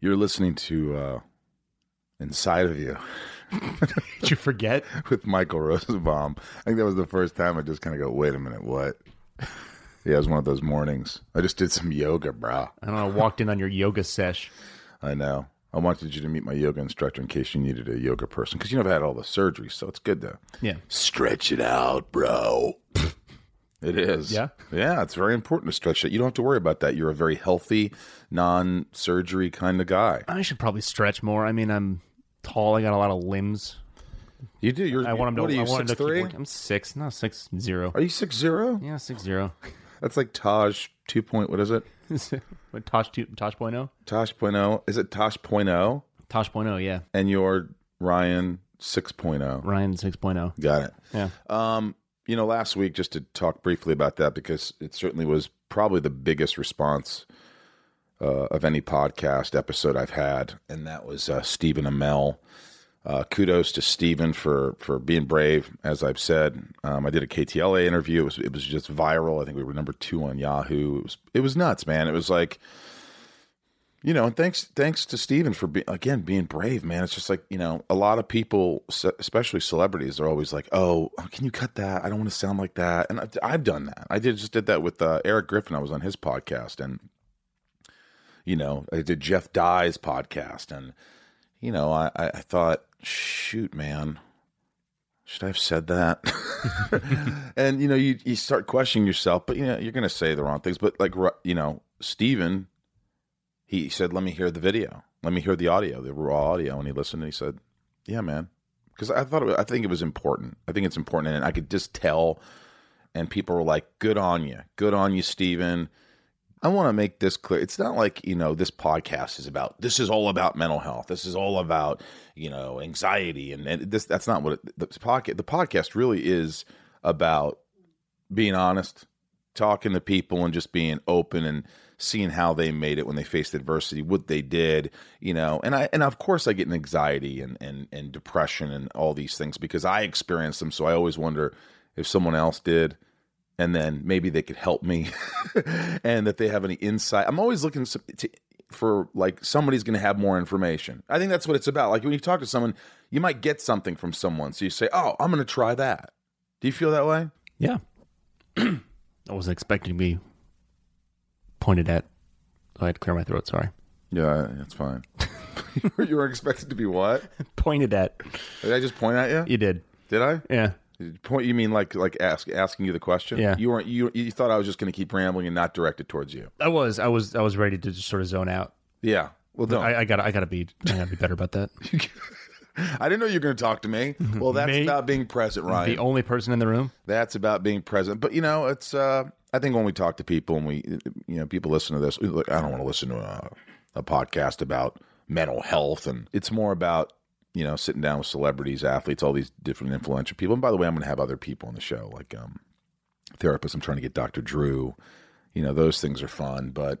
You're listening to uh, Inside of You Did you forget? with Michael Rosenbaum. I think that was the first time I just kind of go, wait a minute, what? Yeah, it was one of those mornings. I just did some yoga, bro. I don't know. Walked in on your yoga sesh. I know. I wanted you to meet my yoga instructor in case you needed a yoga person because you know I've had all the surgery, so it's good to Yeah. stretch it out, bro. it is. Yeah? Yeah, it's very important to stretch it. You don't have to worry about that. You're a very healthy, non surgery kind of guy. I should probably stretch more. I mean, I'm tall. I got a lot of limbs. You do. You're, I want him to. You, I want six to three? I'm six. No, six zero. Are you six zero? Yeah, six zero. That's like Taj two point. What is it? what Tosh two, Tosh point oh? Tosh point oh. Is it Tosh point oh? Tosh point oh, yeah. And you're Ryan six point oh. Ryan six oh. Got it. Yeah. Um, you know, last week, just to talk briefly about that, because it certainly was probably the biggest response uh, of any podcast episode I've had, and that was uh, Stephen Amell. Uh, kudos to Stephen for for being brave. As I've said, um, I did a KTLA interview. It was it was just viral. I think we were number two on Yahoo. It was it was nuts, man. It was like you know, and thanks thanks to Steven for being again being brave, man. It's just like you know, a lot of people, especially celebrities, are always like, "Oh, can you cut that? I don't want to sound like that." And I've, I've done that. I did just did that with uh, Eric Griffin. I was on his podcast, and you know, I did Jeff Dye's podcast, and you know, I I, I thought, shoot, man. Should I have said that? and you know, you you start questioning yourself, but you know, you're going to say the wrong things. But like, you know, Steven he said, "Let me hear the video. Let me hear the audio, the raw audio." And he listened and he said, "Yeah, man," because I thought it, I think it was important. I think it's important, and I could just tell. And people were like, "Good on you, good on you, Steven. I want to make this clear. It's not like you know this podcast is about. This is all about mental health. This is all about you know anxiety, and, and this. That's not what it, the podcast. The podcast really is about being honest, talking to people, and just being open and seeing how they made it when they faced adversity, what they did, you know. And I and of course I get an anxiety and and and depression and all these things because I experienced them. So I always wonder if someone else did, and then maybe they could help me, and that they have any insight. I'm always looking to, for like somebody's going to have more information. I think that's what it's about. Like when you talk to someone, you might get something from someone, so you say, "Oh, I'm going to try that." Do you feel that way? Yeah. I wasn't expecting to be pointed at. I had to clear my throat. Sorry. Yeah, that's fine. you were expected to be what? Pointed at. Did I just point at you? You did. Did I? Yeah. Point? You mean like like ask asking you the question? Yeah. You weren't. You you thought I was just going to keep rambling and not direct it towards you? I was. I was. I was ready to just sort of zone out. Yeah. Well, don't. I, I gotta. I gotta be. I gotta be better about that. I didn't know you were going to talk to me. Well, that's Me? about being present, Ryan. The only person in the room. that's about being present. But you know, it's. uh I think when we talk to people and we, you know, people listen to this. Look, I don't want to listen to a, a podcast about mental health, and it's more about you know sitting down with celebrities, athletes, all these different influential people. And by the way, I'm going to have other people on the show, like um therapists. I'm trying to get Dr. Drew. You know, those things are fun, but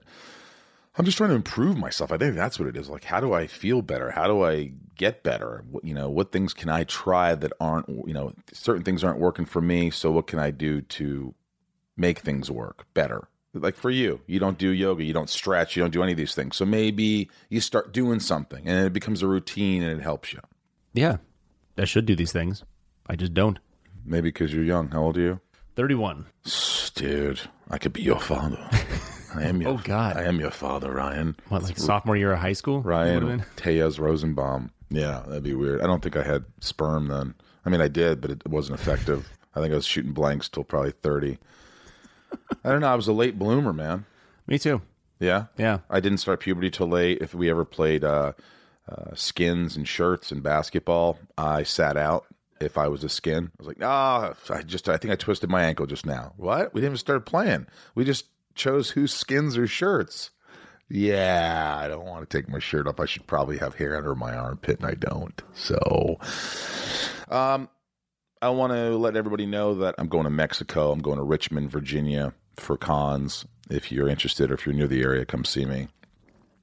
I'm just trying to improve myself. I think that's what it is. Like, how do I feel better? How do I get better? What, you know, what things can I try that aren't, you know, certain things aren't working for me. So what can I do to make things work better? Like for you, you don't do yoga, you don't stretch, you don't do any of these things. So maybe you start doing something and it becomes a routine and it helps you. Yeah. I should do these things. I just don't. Maybe because you're young. How old are you? Thirty-one. Dude, I could be your father. I am your Oh, God. I am your father, Ryan. What, like sophomore year of high school? Ryan? Tejas Rosenbaum. Yeah, that'd be weird. I don't think I had sperm then. I mean, I did, but it wasn't effective. I think I was shooting blanks till probably 30. I don't know. I was a late bloomer, man. Me too. Yeah. Yeah. I didn't start puberty till late. If we ever played uh, uh, skins and shirts and basketball, I sat out. If I was a skin, I was like, ah, I just, I think I twisted my ankle just now. What? We didn't even start playing. We just chose whose skins or shirts. Yeah, I don't want to take my shirt off. I should probably have hair under my armpit, and I don't. So, um, I want to let everybody know that I'm going to Mexico. I'm going to Richmond, Virginia for cons. If you're interested or if you're near the area, come see me.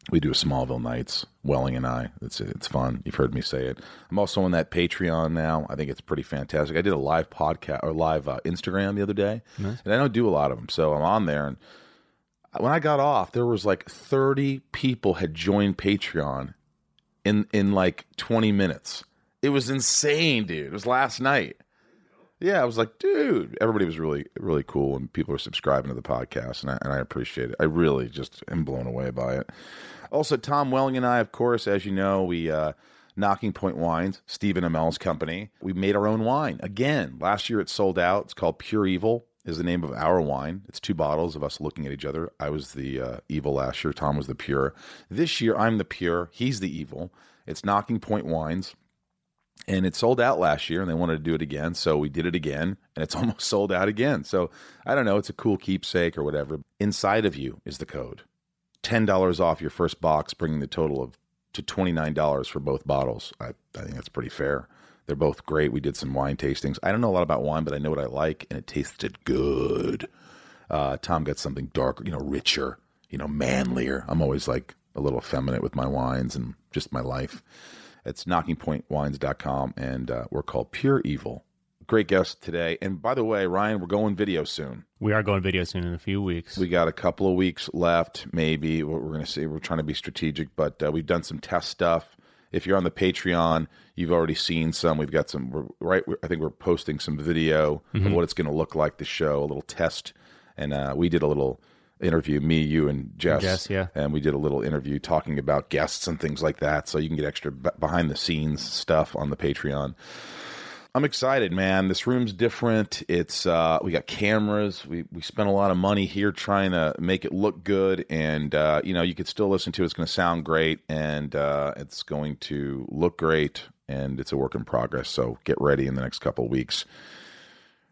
We do a Smallville Nights, Welling and I. It's it's fun. You've heard me say it. I'm also on that Patreon now. I think it's pretty fantastic. I did a live podcast or live uh, Instagram the other day, and I don't do a lot of them, so I'm on there and when I got off, there was like 30 people had joined Patreon in in like 20 minutes. It was insane, dude. It was last night. Yeah, I was like, dude, everybody was really, really cool, and people are subscribing to the podcast, and I, and I appreciate it. I really just am blown away by it. Also, Tom Welling and I, of course, as you know, we uh, Nocking Point Wines, Stephen Amell's company. We made our own wine again. Last year it sold out. It's called Pure Evil. Is the name of our wine. It's two bottles of us looking at each other. I was the uh, evil last year. Tom was the pure. This year I'm the pure. He's the evil. It's Nocking Point Wines and it sold out last year and they wanted to do it again so we did it again and it's almost sold out again so i don't know it's a cool keepsake or whatever inside of you is the code $10 off your first box bringing the total of to $29 for both bottles I, I think that's pretty fair they're both great we did some wine tastings i don't know a lot about wine but i know what i like and it tasted good uh, tom got something darker you know richer you know manlier i'm always like a little effeminate with my wines and just my life it's nockingpointwines.com, and uh, we're called Pure Evil. Great guest today. And by the way, Ryan, we're going video soon. We are going video soon in a few weeks. We got a couple of weeks left, maybe. We're going to see, we're trying to be strategic, but uh, we've done some test stuff. If you're on the Patreon, you've already seen some. We've got some, we're, right? I think we're posting some video mm-hmm. of what it's going to look like, the show, a little test. And uh, we did a little interview, me, you, and Jess. Jess, yeah. And we did a little interview talking about guests and things like that. So you can get extra behind the scenes stuff on the Patreon. I'm excited, man. This room's different. It's uh, we got cameras. We we spent a lot of money here trying to make it look good, and uh, you know you could still listen to it. It's going to sound great, and uh, it's going to look great, and it's a work in progress. So get ready in the next couple weeks.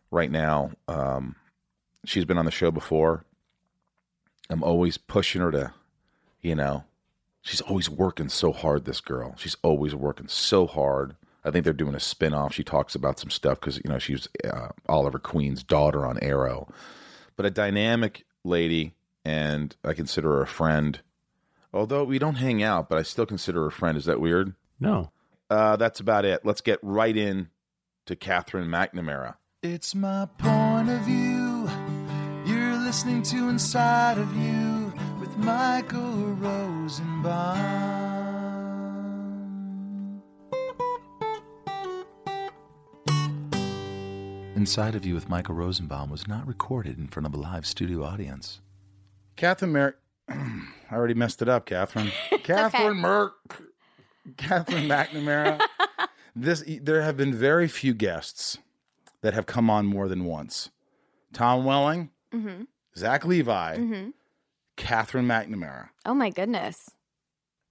Right now, um, she's been on the show before. I'm always pushing her to, you know, she's always working so hard, this girl. She's always working so hard. I think they're doing a spin off. She talks about some stuff because, you know, she's uh, Oliver Queen's daughter on Arrow. But a dynamic lady, and I consider her a friend. Although we don't hang out, but I still consider her a friend. Is that weird? No. Uh, that's about it. Let's get right in to Katherine McNamara. It's my point of view You're listening to Inside of You with Michael Rosenbaum. Inside of You with Michael Rosenbaum was not recorded in front of a live studio audience. Catherine Merrick. I already messed it up, Catherine. Catherine okay. Merck. Katherine McNamara. this there have been very few guests that have come on more than once. Tom Welling, mm-hmm. Zach Levi, mm-hmm. Katherine McNamara. Oh my goodness.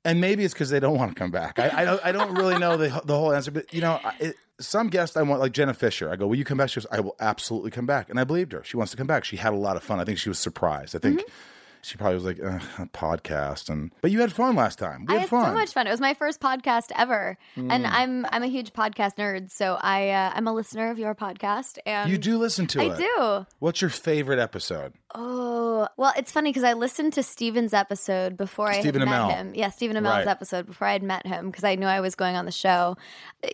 And maybe it's because they don't want to come back. I, I, don't, I don't really know the, the whole answer, but you know, it, some guests I want, like Jenna Fischer, I go, "Will you come back?" She goes, "I will absolutely come back," and I believed her. She wants to come back. She had a lot of fun. I think she was surprised. I think mm-hmm she probably was like a podcast and but you had fun last time. We I had, had fun. so much fun. It was my first podcast ever, mm. and I'm I'm a huge podcast nerd. So I uh, I'm a listener of your podcast, and you do listen to I it. I do. What's your favorite episode? Oh well, it's funny because I listened to Steven's episode before Stephen I had Amell. met him. Yeah, Stephen Amell's right. episode before I had met him because I knew I was going on the show.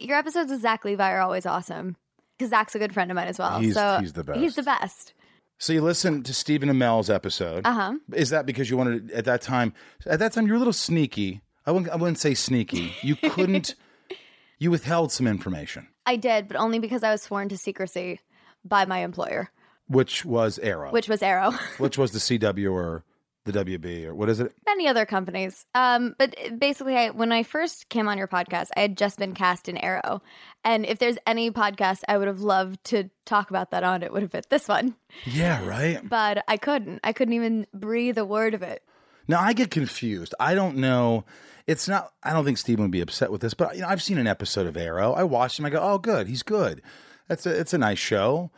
Your episodes with Zach Levi are always awesome because Zach's a good friend of mine as well. He's, so he's the best. He's the best. So you listened to Stephen Amell's episode. Uh huh. Is that because you wanted at that time? At that time, you were a little sneaky. I wouldn't. I wouldn't say sneaky. You couldn't. you withheld some information. I did, but only because I was sworn to secrecy by my employer, which was Arrow. Which was Arrow. which was the CW or the WB or what is it? Many other companies. Um, but basically, I, when I first came on your podcast, I had just been cast in Arrow, and if there's any podcast I would have loved to talk about that on, it would have been this one. Yeah, right. but I couldn't. I couldn't even breathe a word of it. Now I get confused. I don't know. It's not. I don't think Steven would be upset with this, but you know, I've seen an episode of Arrow. I watched him. I go, oh, good. He's good. That's a. It's a nice show.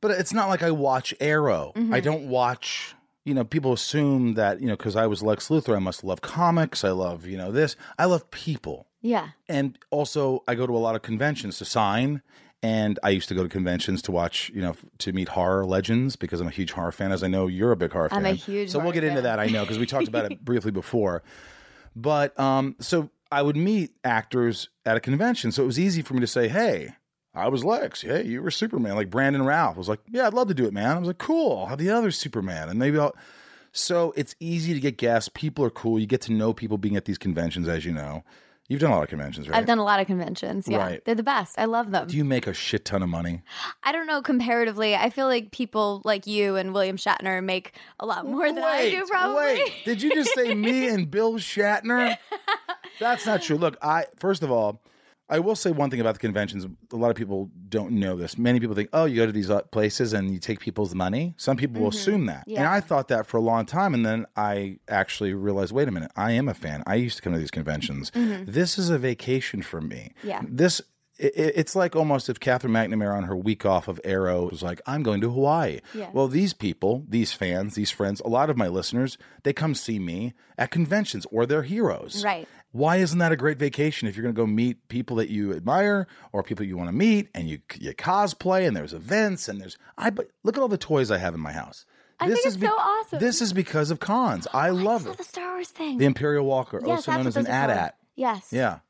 But it's not like I watch Arrow. Mm-hmm. I don't watch you know, people assume that, you know, because I was Lex Luthor, I must love comics. I love, you know, this. I love people. Yeah. And also, I go to a lot of conventions to sign. And I used to go to conventions to watch, you know, to meet horror legends because I'm a huge horror fan, as I know you're a big horror fan. I'm a huge. So we'll get fan. into that. I know because we talked about it briefly before. But um, so I would meet actors at a convention, so it was easy for me to say, "Hey, I was Lex. Yeah, you were Superman. Like Brandon Routh was like, yeah, I'd love to do it, man. I was like, cool. I'll have the other Superman, and maybe I'll. So it's easy to get guests. People are cool. You get to know people being at these conventions, as you know. You've done a lot of conventions, right? I've done a lot of conventions. Yeah. Right. They're the best. I love them. Do you make a shit ton of money? I don't know comparatively. I feel like people like you and William Shatner make a lot more than I do probably. Wait, did you just say me and Bill Shatner? That's not true. Look, I first of all, I will say one thing about the conventions. A lot of people don't know this. Many people think, oh, you go to these uh, places and you take people's money. Some people will assume that. And I thought that for a long time. And then I actually realized, wait a minute, I am a fan. I used to come to these conventions. This is a vacation for me. Yeah. This. It's like almost if Katherine McNamara on her week off of Arrow was like, I'm going to Hawaii. Yeah. Well, these people, these fans, these friends, a lot of my listeners, they come see me at conventions or they're heroes. Right. Why isn't that a great vacation if you're going to go meet people that you admire or people you want to meet and you you cosplay and there's events and there's I but look at all the toys I have in my house. I think it's so awesome. This is because of cons. I oh, love I it. the Star Wars thing. The Imperial Walker, yes, also known as an. AT-AT. Yes. Yeah.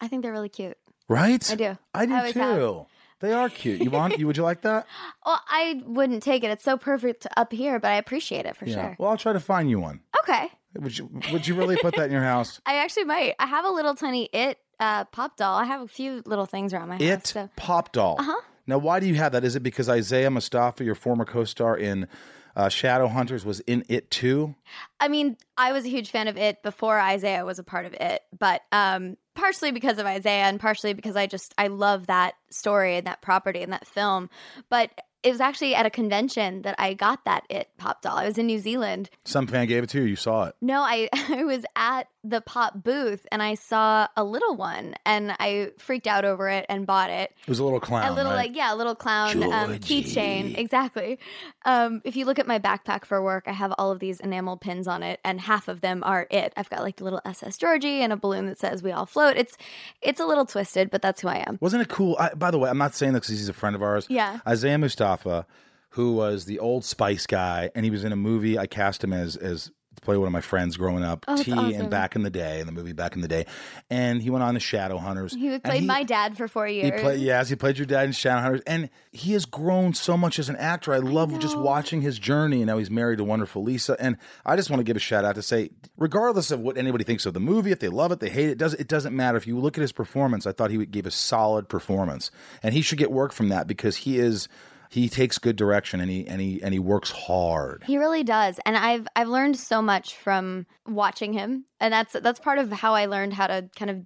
I think they're really cute. Right? I do. I do I too. have. They are cute. You want you would you like that? Well, I wouldn't take it. It's so perfect up here, but I appreciate it for Yeah. sure. Well, I'll try to find you one. Okay. Would you would you really put that in your house? I actually might. I have a little tiny it uh, pop doll. I have a few little things around my It house. So. pop doll. Uh-huh. Now, why do you have that? Is it because Isaiah Mustafa, your former co-star in uh, Shadow Hunters, was in it too? I mean, I was a huge fan of it before Isaiah was a part of it, but um, partially because of Isaiah and partially because I just I love that story and that property and that film. But it was actually at a convention that I got that it pop doll. I was in New Zealand. Some fan gave it to you. You saw it. No, I I was at the pop booth and I saw a little one and I freaked out over it and bought it. It was a little clown. a little right? like yeah, a little clown um, keychain. Exactly. Um, if you look at my backpack for work, I have all of these enamel pins on it, and half of them are it. I've got like the little SS Georgie and a balloon that says "We all float." It's it's a little twisted, but that's who I am. Wasn't it cool? I, by the way, I'm not saying this because he's a friend of ours. Yeah. Isaiah Mustafa, who was the old Spice guy, and he was in a movie. I cast him as as to play one of my friends growing up, Oh, T, awesome. and back in the day, in the movie back in the day, and he went on to Shadow Hunters. He played my dad for four He years. played, yes, he played your dad in Shadowhunters, and he has grown so much as an actor. I love just watching his journey. And now he's married to wonderful Lisa, and I just want to give a shout out to say, regardless of what anybody thinks of the movie, if they love it, they hate it, does it doesn't matter. If you look at his performance, I thought he gave a solid performance, and he should get work from that because he is he takes good direction and he and he and he works hard. He really does. And I've I've learned so much from watching him. And that's that's part of how I learned how to kind of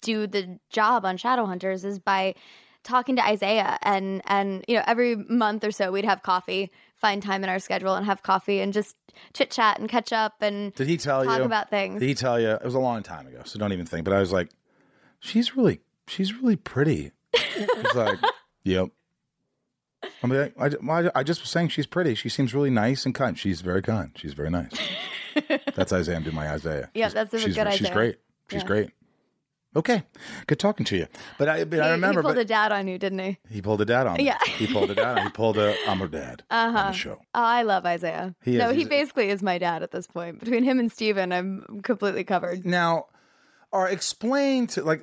do the job on Shadowhunters is by talking to Isaiah and and you know every month or so we'd have coffee, find time in our schedule and have coffee and just chit chat and catch up and Did he tell talk you about things. Did he tell you? It was a long time ago, so don't even think. But I was like, she's really, she's really pretty. He's like, yep. I'm like, I, I, I just was saying she's pretty. She seems really nice and kind. She's very kind. She's very nice. That's Isaiah. I'm doing my Isaiah. Yeah, She's- that's a she's, good idea. She's great. She's Yeah. great. Okay, good talking to you. But I, but he, I remember. he pulled but a dad on you, didn't he? he pulled a dad on me. Yeah. he pulled a dad. on He pulled a. I'm her dad Uh-huh. the show. Oh, I love Isaiah. He no, is. he basically is my dad at this point. Between him and Steven, I'm completely covered. Now, or explain to like,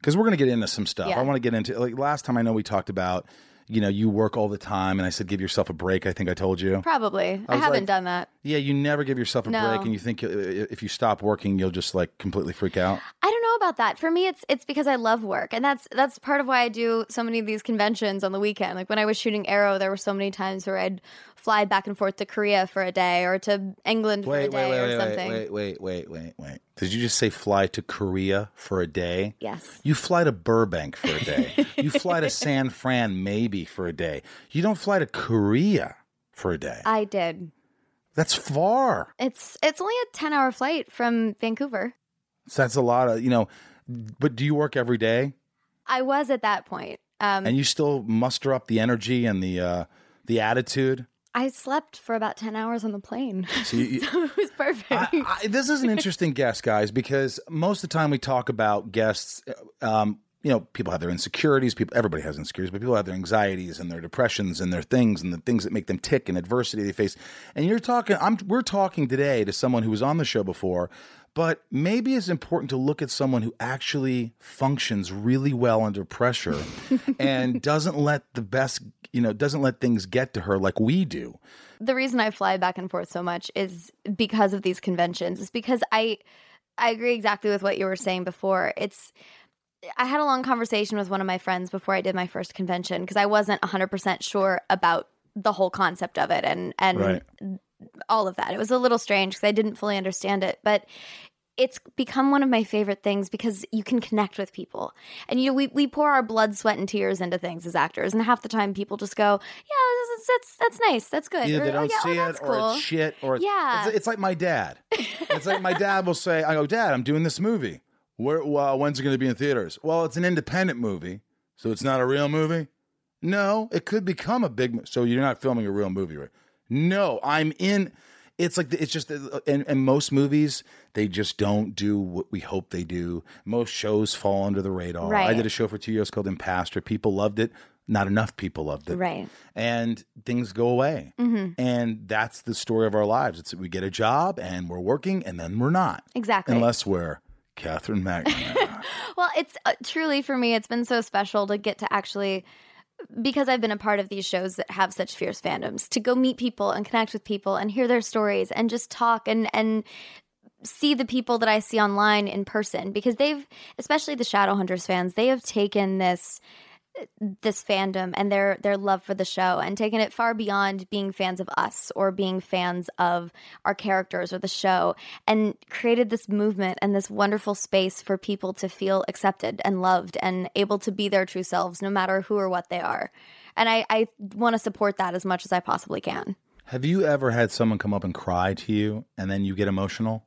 because we're going to get into some stuff. Yeah. I want to get into like last time. I know we talked about, you know, you work all the time, and I said give yourself a break. I think I told you. Probably. I, was haven't like- done that. Yeah, you never give yourself a No. break, and you think uh, if you stop working, you'll just like completely freak out. I don't know about that. For me, it's it's because I love work, and that's that's part of why I do so many of these conventions on the weekend. Like when I was shooting Arrow, there were so many times where I'd fly back and forth to Korea for a day or to England for a day or something. wait, wait, wait, wait, wait. Did you just say fly to Korea for a day? Yes. You fly to Burbank for a day. you fly to San Fran maybe for a day. You don't fly to Korea for a day. I did. That's far. It's it's only a ten hour flight from Vancouver. So that's a lot of you know. But do you work every day, I was at that point. Um, and you still muster up the energy and the uh, the attitude? I slept for about ten hours on the plane, So you- so it was perfect. I, I, this is an interesting guest, guys, because most of the time we talk about guests. Um, you know, people have their insecurities. People, everybody has insecurities, but people have their anxieties and their depressions and their things and the things that make them tick and adversity they face. And you're talking. I'm. We're talking today to someone who was on the show before, But maybe it's important to look at someone who actually functions really well under pressure and doesn't let the best, you know, doesn't let things get to her like we do. The reason I fly back and forth so much is because of these conventions. It's because I I agree exactly with what you were saying before. It's I had a long conversation with one of my friends before I did my first convention because I wasn't 100% sure about the whole concept of it and and right. All of that. It was a little strange because I didn't fully understand it, but it's become one of my favorite things because you can connect with people. And you know, we, we pour our blood, sweat, and tears into things as actors, and half the time people just go, "Yeah, that's that's, that's nice, that's good." Either or, they oh, don't oh, yeah, see oh, it, cool. or it's shit, or it's, yeah, it's, it's like my dad. it's like my dad will say, "I go, Dad, I'm doing this movie. Where, well, when's it going to be in theaters?" Well, it's an independent movie, so it's not a real movie. No, it could become a big. So you're not filming a real movie, right? No, I'm in. It's like it's just and, and most movies they just don't do what we hope they do. Most shows fall under the radar. Right. I did a show for two years called Impastor. People loved it. Not enough people loved it. Right. And things go away. Mm-hmm. And that's the story of our lives. It's we get a job and we're working and then we're not. Exactly. Unless we're Katherine McNamara. well, it's uh, truly for me, it's been so special to get to actually because I've been a part of these shows that have such fierce fandoms, to go meet people and connect with people and hear their stories and just talk and and see the people that I see online in person because they've especially the Shadowhunters fans, they have taken this this fandom and their their love for the show and taken it far beyond being fans of us or being fans of our characters or the show and created this movement and this wonderful space for people to feel accepted and loved and able to be their true selves no matter who or what they are. And I, I want to support that as much as I possibly can. Have you ever had someone come up and cry to you and then you get emotional?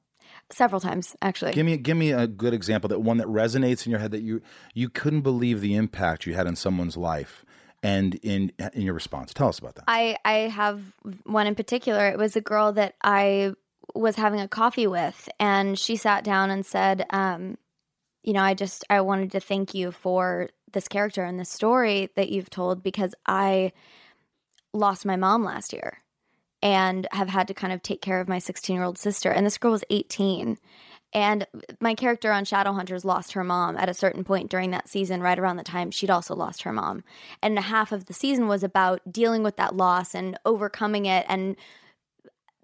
Several times, actually. Give me give me a good example that one that resonates in your head that you you couldn't believe the impact you had in someone's life and in in your response. Tell us about that. I I have one in particular. It was a girl that I was having a coffee with, and she sat down and said, um, "You know, I just I wanted to thank you for this character and this story that you've told because I lost my mom last year." And have had to kind of take care of my 16 year old sister. And this girl was 18. And my character on Shadowhunters lost her mom at a certain point during that season, right around the time she'd also lost her mom. And half of the season was about dealing with that loss and overcoming it. And,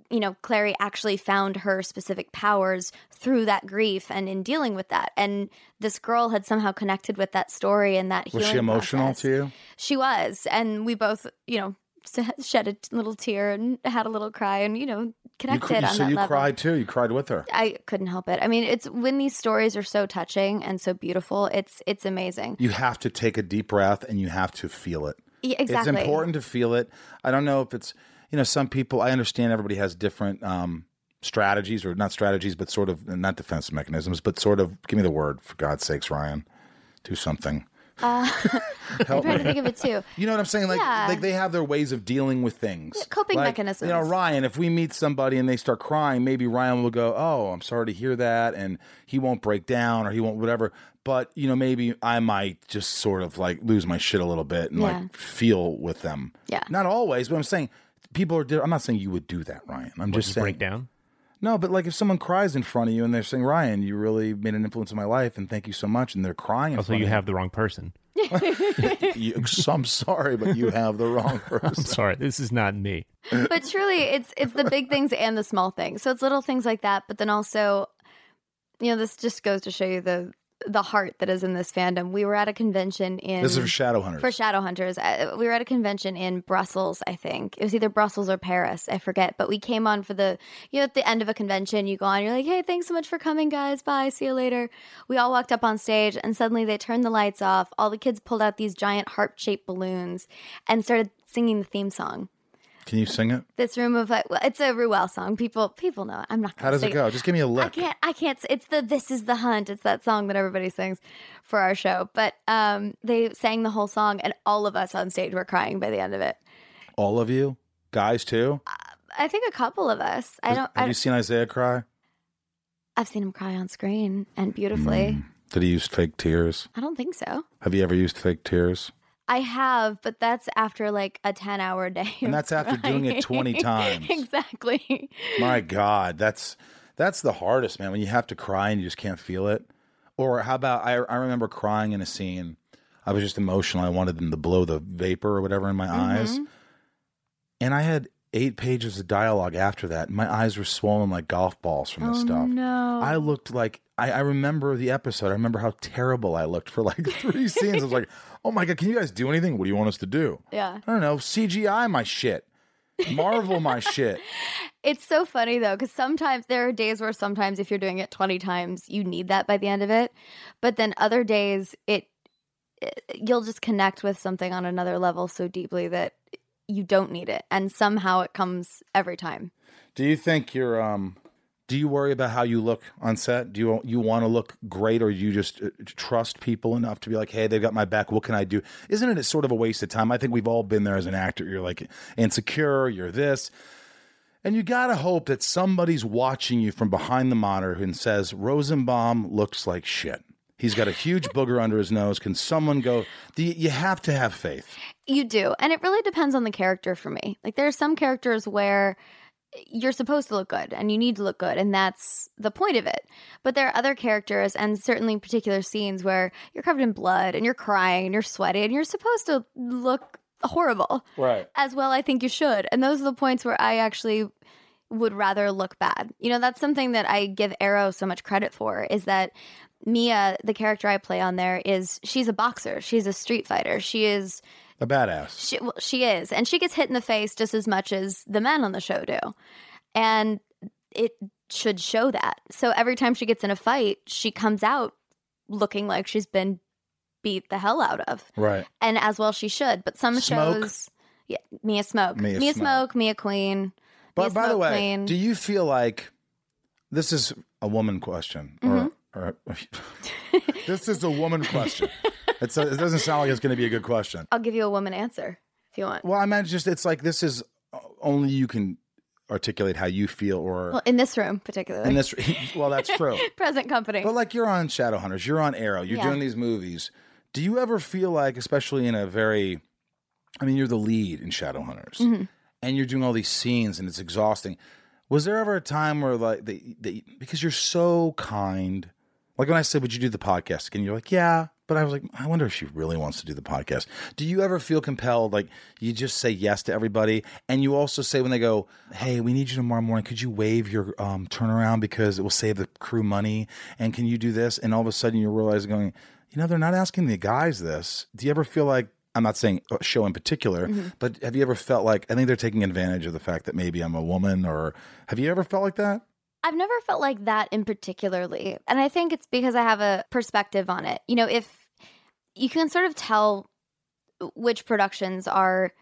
you know, Clary actually found her specific powers through that grief and in dealing with that. And this girl had somehow connected with that story and that Was she emotional process. to you? She was. And we both, you know, shed a little tear and had a little cry and you know connected you, on so that you level. cried too. You cried with her. I couldn't help it. I mean it's when these stories are so touching and so beautiful it's it's amazing. You have to take a deep breath and you have to feel it. Yeah, exactly. it's important to feel it. I don't know if it's you know some people i understand everybody has different um strategies or not strategies but sort of not defense mechanisms but sort of give me the word for god's sakes ryan do something uh, I'm trying to think of it too. You know what I'm saying? Like, yeah. like they have their ways of dealing with things, yeah, coping like, mechanisms. You know, Ryan. If we meet somebody and they start crying, maybe Ryan will go, "Oh, I'm sorry to hear that," and he won't break down or he won't whatever. But you know, maybe I might just sort of like lose my shit a little bit and yeah. like feel with them. Yeah, not always, but I'm saying people are. I'm not saying you would do that, Ryan. I'm what, just saying break down. No, but like if someone cries in front of you and they're saying, "Ryan, you really made an influence in my life, and thank you so much," and they're crying. Also, you have the wrong person. you, I'm sorry, but you have the wrong person. I'm sorry, this is not me. But truly, it's it's the big things and the small things. So it's little things like that, but then also, you know, this just goes to show you the the heart that is in this fandom. We were at a convention in this is for Shadowhunters. For Shadowhunters, uh, we were at a convention in Brussels. I think it was either Brussels or Paris. I forget. But we came on for the you know at the end of a convention, you go on. You're like, hey, thanks so much for coming, guys. Bye. See you later. We all walked up on stage, and suddenly they turned the lights off. All the kids pulled out these giant heart shaped balloons and started singing the theme song. Can you sing it? This room of like, well, it's a Ruelle song. People, people know it. I'm not. How does it go? It. Just give me a lick. I can't. I can't. It's the "This Is the Hunt." It's that song that everybody sings for our show. But um, they sang the whole song, and all of us on stage were crying by the end of it. All of you, guys too. Uh, I think a couple of us. I don't. Have I you seen Isaiah cry? I've seen him cry on screen and beautifully. Mm. Did he use fake tears? I don't think so. Have you ever used fake tears? I have, but that's after like a 10 hour day. And that's after doing it 20 times. exactly. My God, that's That's the hardest, man. When you have to cry and you just can't feel it. Or how about I? I remember crying in a scene. I was just emotional. I wanted them to blow the vapor or whatever in my mm-hmm. eyes, and I had eight pages of dialogue after that. My eyes were swollen like golf balls from the oh, stuff. No, I looked like I, I, remember the episode. I remember how terrible I looked for like three scenes. I was like, "Oh my god, can you guys do anything? What do you want us to do?" Yeah, I don't know. CGI my shit. Marvel my shit. It's so funny though, because sometimes there are days where sometimes if you're doing it 20 times, you need that by the end of it. But then other days, it, it you'll just connect with something on another level so deeply that you don't need it, and somehow it comes every time. Do you think you're um do you worry about how you look on set? Do you you want to look great, or you just uh, trust people enough to be like, "Hey, they've got my back. What can I do?" Isn't it a sort of a waste of time? I think we've all been there as an actor. You're like insecure. You're this, and you gotta hope that somebody's watching you from behind the monitor and says, "Rosenbaum looks like shit." He's got a huge booger under his nose. Can someone go? You, you have to have faith. You do, and it really depends on the character for me. Like there are some characters where you're supposed to look good and you need to look good and that's the point of it but there are other characters and certainly particular scenes where you're covered in blood and you're crying and you're sweating and you're supposed to look horrible right as well i think you should and those are the points where i actually would rather look bad you know that's something that i give arrow so much credit for is that mia the character i play on there is she's a boxer she's a street fighter she is a badass. She, well, she is, and she gets hit in the face just as much as the men on the show do, and it should show that. So every time she gets in a fight, she comes out looking like she's been beat the hell out of. Right. And as well she should. But some Smoak. shows yeah, Mia Smoak. Mia, Mia Smoak. Smoak, Mia Queen. But Mia by Smoak the way, Queen. do you feel like this is a woman question mm-hmm. or, or this is a woman question. It's a, it doesn't sound like it's going to be a good question. I'll give you a woman answer if you want. Well, I meant just it's like this is uh, only you can articulate how you feel or well, in this room particularly. In this well, that's true. Present company. But like you're on Shadowhunters, you're on Arrow, you're yeah. doing these movies. Do you ever feel like especially in a very I mean, you're the lead in Shadowhunters. Mm-hmm. And you're doing all these scenes and it's exhausting. Was there ever a time where like they, they because you're so kind like when I said, "Would you do the podcast?" and you're like, "Yeah," but I was like, I wonder if she really wants to do the podcast. Do you ever feel compelled, like you just say yes to everybody, and you also say when they go, "Hey, we need you tomorrow morning. Could you waive your um, turnaround because it will save the crew money?" And can you do this? And all of a sudden, you realize going, you know, they're not asking the guys this. Do you ever feel like I'm not saying a show in particular, mm-hmm. but have you ever felt like I think they're taking advantage of the fact that maybe I'm a woman, or have you ever felt like that? I've never felt like that in particularly. And I think it's because I have a perspective on it. You know, if you can sort of tell which productions are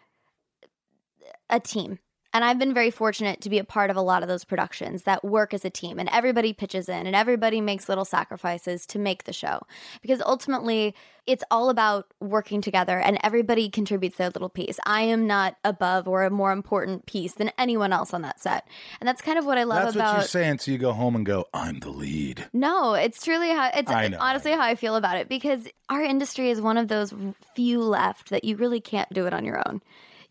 a team and I've been very fortunate to be a part of a lot of those productions that work as a team and everybody pitches in and everybody makes little sacrifices to make the show. Because ultimately, it's all about working together and everybody contributes their little piece. I am not above or a more important piece than anyone else on that set. And that's kind of what I love that's about what you're saying so you go home and go, I'm the lead. No, it's truly how it's honestly how I feel about it because our industry is one of those few left that you really can't do it on your own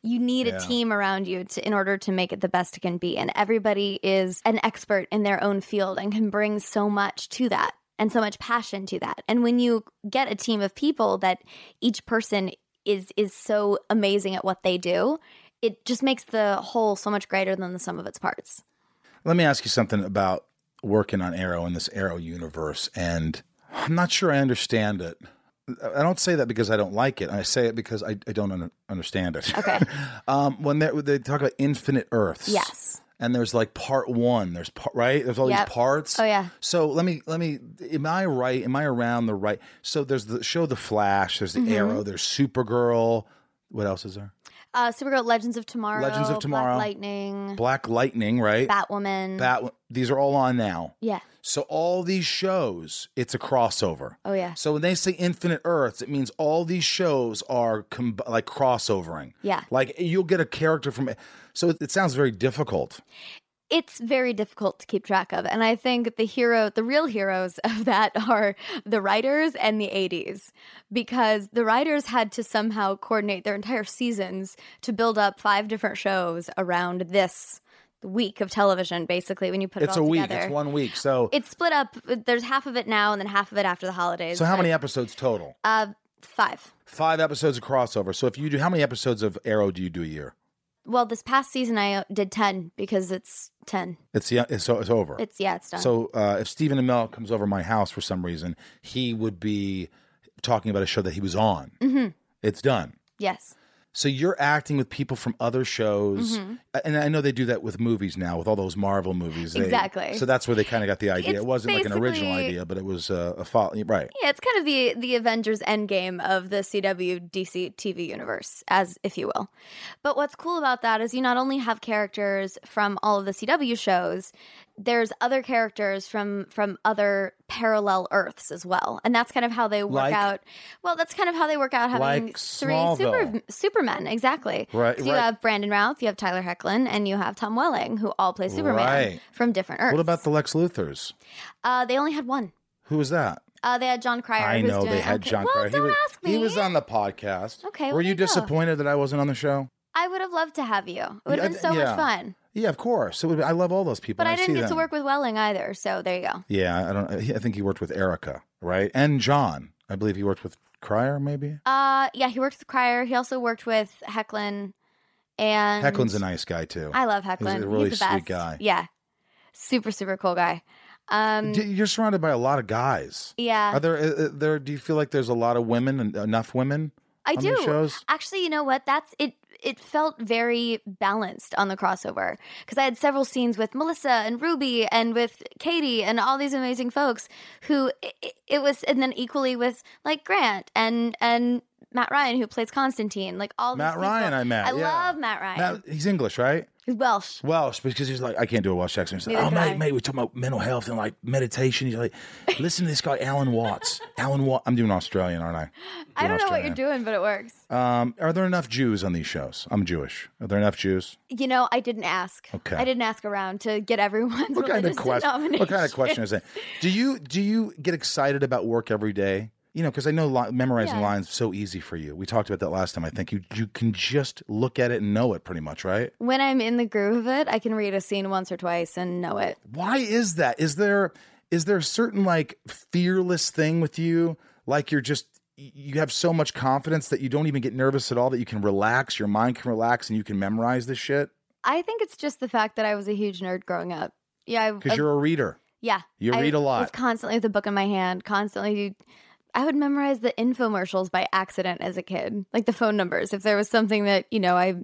you need yeah. a team around you to in order to make it the best it can be. And everybody is an expert in their own field and can bring so much to that and so much passion to that. And when you get a team of people that each person is is so amazing at what they do it just makes the whole so much greater than the sum of its parts. Let me ask you something about working on arrow in this arrow universe and i'm not sure i understand it I don't say that because I don't like it. I say it because I, I don't un- understand it. Okay. um, when they talk about infinite Earths. Yes. And there's like part one. There's part right. There's all yep. these parts. Oh yeah. So let me let me. Am I right? Am I around the right? So there's the show, The Flash. There's the mm-hmm. Arrow. There's Supergirl. What else is there? Uh, Supergirl, Legends of Tomorrow, Legends of Tomorrow, Black Lightning, Black Lightning, right? Batwoman. Bat. These are all on now. Yeah. So all these shows, it's a crossover. Oh yeah. So when they say Infinite Earths, it means all these shows are com- like crossovering. Yeah. Like you'll get a character from it. So it, it sounds very difficult it's very difficult to keep track of. And I think the hero, the real heroes of that are the writers and the ADs because the writers had to somehow coordinate their entire seasons to build up five different shows around this week of television, basically, when you put it's it all a week. together. It's one week. So It's split up. There's half of it now and then half of it after the holidays. so how but, many episodes total? Uh, five. Five episodes of crossover. So if you do, how many episodes of Arrow do you do a year? Well, this past season I uh, did 10 because it's 10. It's yeah, it's, it's over. It's, yeah, it's done. So uh, if Stephen Amell comes over my house for some reason, he would be talking about a show that he was on. Mm-hmm. It's done. yes. So you're acting with people from other shows, Mm-hmm. and I know they do that with movies now, with all those Marvel movies. They- Exactly. So that's where they kind of got the idea. It's it wasn't like an original idea, but it was uh, a follow. Right. Yeah, it's kind of the the Avengers Endgame of the CW DC TV universe, as if you will. But what's cool about that is you not only have characters from all of the CW shows, there's other characters from from other parallel Earths as well, and that's kind of how they work Like- out. Well, that's kind of how they work out having Like three Smallville. super Supermen, exactly. Right, So you right. have Brandon Routh, you have Tyler Hoechlin, and you have Tom Welling, who all play Superman Right. from different Earths. What about the Lex Luthors? Uh, they only had one. Who was that? Uh, they had Jon Cryer. I know they had okay. Jon well, Cryer. He Don't was, ask me. he was on the podcast. Okay, Were well, you disappointed that I wasn't on the show? I would have loved to have you. It would have Yeah, been so yeah. much fun. Yeah, of course. It would, I love all those people. But and I didn't get to work with Welling either, so there you go. Yeah, I don't. I think he worked with Erica, right? And John. I believe he worked with Cryer, maybe. Uh, yeah, he worked with Cryer. He also worked with Hoechlin, and Hoechlin's a nice guy too. I love Hoechlin. He's a really best. sweet guy. Yeah, super super cool guy. Um, You're surrounded by a lot of guys. yeah, Are there? Uh, uh, there? Do you feel like there's a lot of women and enough women? I do. shows? Actually, you know what? That's it. It felt very balanced on the crossover because I had several scenes with Melissa and Ruby and with Katie and all these amazing folks who it, it was, and then equally with like Grant and and Matt Ryan who plays Constantine. Like all Matt people. Ryan, I met. I yeah. love Matt Ryan. Matt, he's English, right? He's Welsh. Welsh, because he's like, I can't do a Welsh accent. He's like, oh, mate, I. mate, we're talking about mental health and like meditation. He's like, listen to this guy, Alan Watts. Alan Watts. I'm doing Australian, aren't I? I don't know what you're doing, but it works. Um, are there enough Jews on these shows? I'm Jewish. Are there enough Jews? You know, I didn't ask. Okay. I didn't ask around to get everyone's What kind of question? What kind of question is that? Do you do you get excited about work every day? You know, because I know li- memorizing Yeah. lines is so easy for you. We talked about that last time. I think you you can just look at it and know it pretty much, right? When I'm in the groove of it, I can read a scene once or twice and know it. Why is that? Is there is there a certain like fearless thing with you? Like you're just you have so much confidence that you don't even get nervous at all that you can relax, your mind can relax and you can memorize this shit I think it's just the fact that I was a huge nerd growing up. Yeah, because you're a reader. yeah. you read a lot. Was constantly with a book in my hand. Constantly, I would memorize the infomercials by accident as a kid, like the phone numbers. If there was something that you know I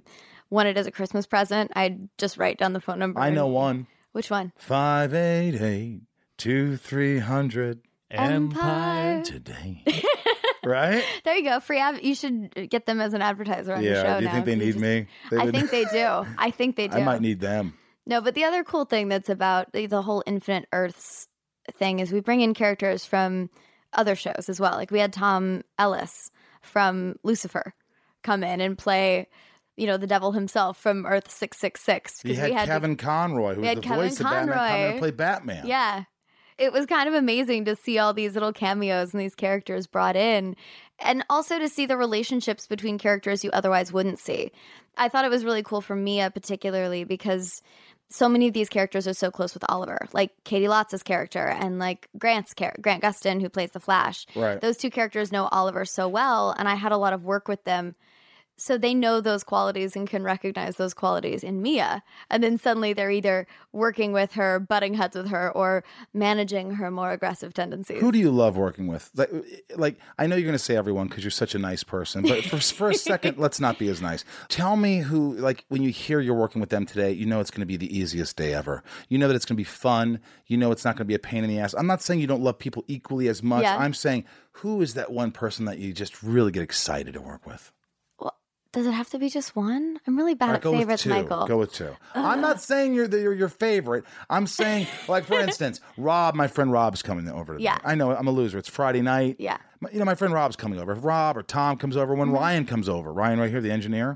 wanted as a Christmas present, I'd just write down the phone number. I know one. Which one? Five eight eight two three hundred Empire. today. right? There you go. Free. Av- you should get them as an advertiser on your show. Yeah. Do you now. think they need just- me? They I would- think they do. I think they do. I might need them. No, but the other cool thing that's about the, the whole Infinite Earths thing is we bring in characters from other shows as well. Like we had Tom Ellis from Lucifer come in and play, you know, the devil himself from Earth six six six. You had, Kevin Conroy, who was the Kevin voice of Batman, Conroy. to play Batman. Yeah. It was kind of amazing to see all these little cameos and these characters brought in, and also to see the relationships between characters you otherwise wouldn't see. I thought it was really cool for Mia, particularly because so many of these characters are so close with Oliver, like Caity Lotz's character and like Grant's char- Grant Gustin, who plays the Flash. Right. Those two characters know Oliver so well, and I had a lot of work with them so they know those qualities and can recognize those qualities in Mia. And then suddenly they're either working with her, butting heads with her, or managing her more aggressive tendencies. Who do you love working with? Like, like I know you're going to say everyone because you're such a nice person, but for, for a second, let's not be as nice. Tell me who, like, when you hear you're working with them today, you know it's going to be the easiest day ever. You know that it's going to be fun. You know it's not going to be a pain in the ass. I'm not saying you don't love people equally as much. Yeah. I'm saying who is that one person that you just really get excited to work with? Does it have to be just one? I'm really bad right, at go with favorites, two. Michael. Go with two. I'm not saying you're, the, you're your favorite. I'm saying, like for instance, Rob, my friend Rob's coming over. Today. Yeah. I know I'm a loser. It's Friday night. Yeah. My- You know, my friend Rob's coming over. If Rob or Tom comes over, Mm-hmm. when Ryan comes over, Ryan right here, the engineer.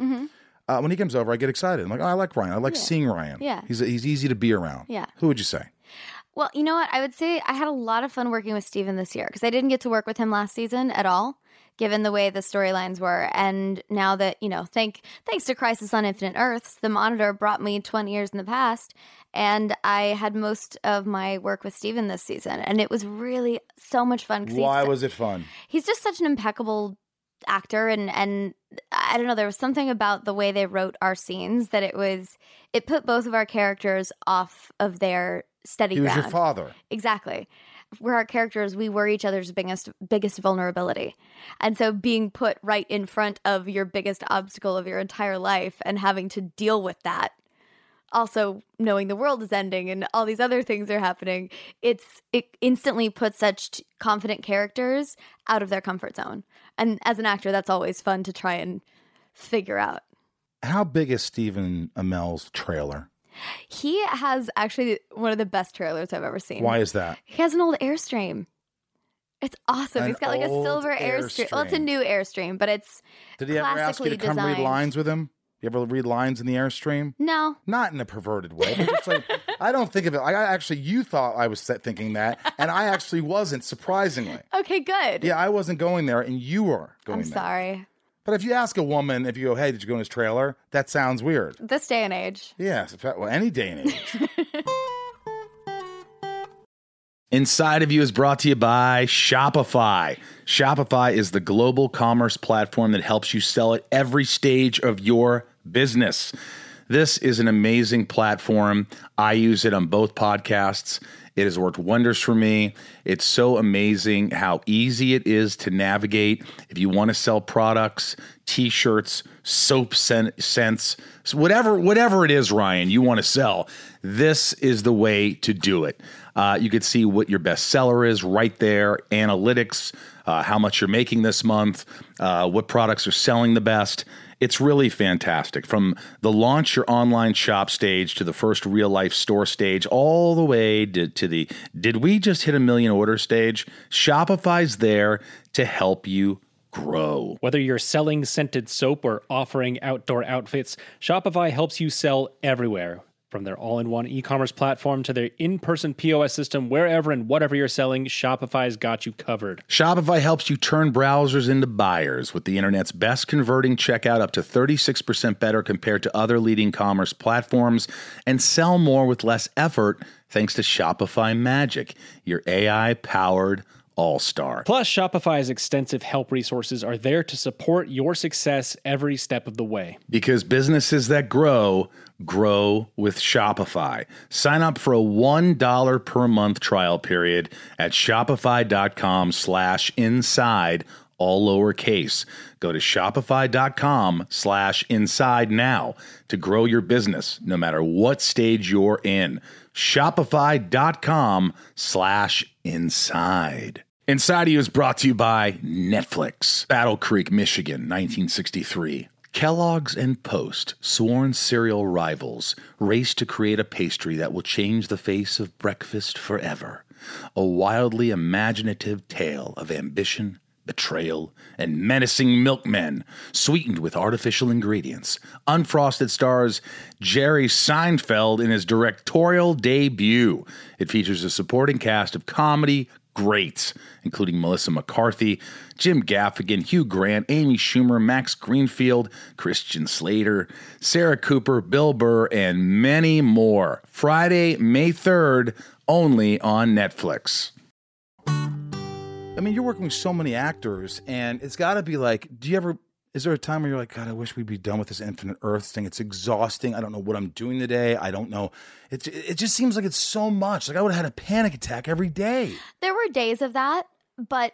Uh, when he comes over, I get excited. I'm like, oh, I like Ryan. I like seeing Ryan. Yeah. He's he's easy to be around. Yeah. Who would you say? Well, you know what? I would say I had a lot of fun working with Steven this year because I didn't get to work with him last season at all, given the way the storylines were. And now that, you know, thank thanks to Crisis on Infinite Earths, the monitor brought me 20 years in the past. And I had most of my work with Steven this season. And it was really so much fun. Why was it fun? He's just such an impeccable actor and and I don't know there was something about the way they wrote our scenes that it was it put both of our characters off of their steady he ground. was your father. Exactly. Where our characters, we were each other's biggest biggest vulnerability. And so being put right in front of your biggest obstacle of your entire life and having to deal with that also knowing the world is ending and all these other things are happening it's it instantly puts such confident characters out of their comfort zone. And as an actor that's always fun to try and figure out. How big is stephen amell's trailer he has actually one of the best trailers i've ever seen why is that he has an old airstream it's awesome. An He's got like a silver airstream. Airstream. Well, it's a new airstream, but it's did he ever ask you to come designed. read lines with him? You ever read lines in the Airstream? No. Not in a perverted way. Like, I don't think of it. I actually, you thought I was thinking that, and I actually wasn't, surprisingly. Okay, good. Yeah, I wasn't going there, and you were going I'm there. sorry. But if you ask a woman, if you go, hey, did you go in his trailer? That sounds weird. This day and age. Yes. Well, any day and age. Inside of You is brought to you by Shopify. Shopify is the global commerce platform that helps you sell at every stage of your business. This is an amazing platform. I use it on both podcasts. It has worked wonders for me. It's so amazing how easy it is to navigate. If you want to sell products, t-shirts, soap scents, whatever whatever it is, Ryan, you want to sell, this is the way to do it. Uh, you can see what your best seller is right there, analytics, uh, how much you're making this month, uh, what products are selling the best. It's really fantastic. From the launch your online shop stage to the first real life store stage, all the way to, to the did we just hit a million order stage? Shopify's there to help you grow. Whether you're selling scented soap or offering outdoor outfits, Shopify helps you sell everywhere from their all in one e commerce platform to their in person POS system, wherever and whatever you're selling, Shopify's got you covered. Shopify helps you turn browsers into buyers with the internet's best converting checkout up to 36% better compared to other leading commerce platforms and sell more with less effort thanks to Shopify Magic, your AI powered all star. Plus, Shopify's extensive help resources are there to support your success every step of the way. Because businesses that grow, grow with Shopify. Sign up for a $1 per month trial period at shopify.com slash inside, all lowercase. Go to shopify.com slash inside now to grow your business no matter what stage you're in. Shopify.com slash inside. Inside You is brought to you by Netflix. Battle Creek, Michigan, 1963. Kellogg's and Post, sworn cereal rivals, race to create a pastry that will change the face of breakfast forever. A wildly imaginative tale of ambition, betrayal, and menacing milkmen, sweetened with artificial ingredients. Unfrosted stars Jerry Seinfeld in his directorial debut. It features a supporting cast of comedy, greats, including Melissa McCarthy, Jim Gaffigan, Hugh Grant, Amy Schumer, Max Greenfield, Christian Slater, Sarah Cooper, Bill Burr, and many more. Friday, May 3rd, only on Netflix. I mean, you're working with so many actors, and it's got to be like, do you ever is there a time where you're like, God, I wish we'd be done with this Infinite Earth thing? It's exhausting. I don't know what I'm doing today. I don't know. It it just seems like it's so much. Like I would have had a panic attack every day. There were days of that, but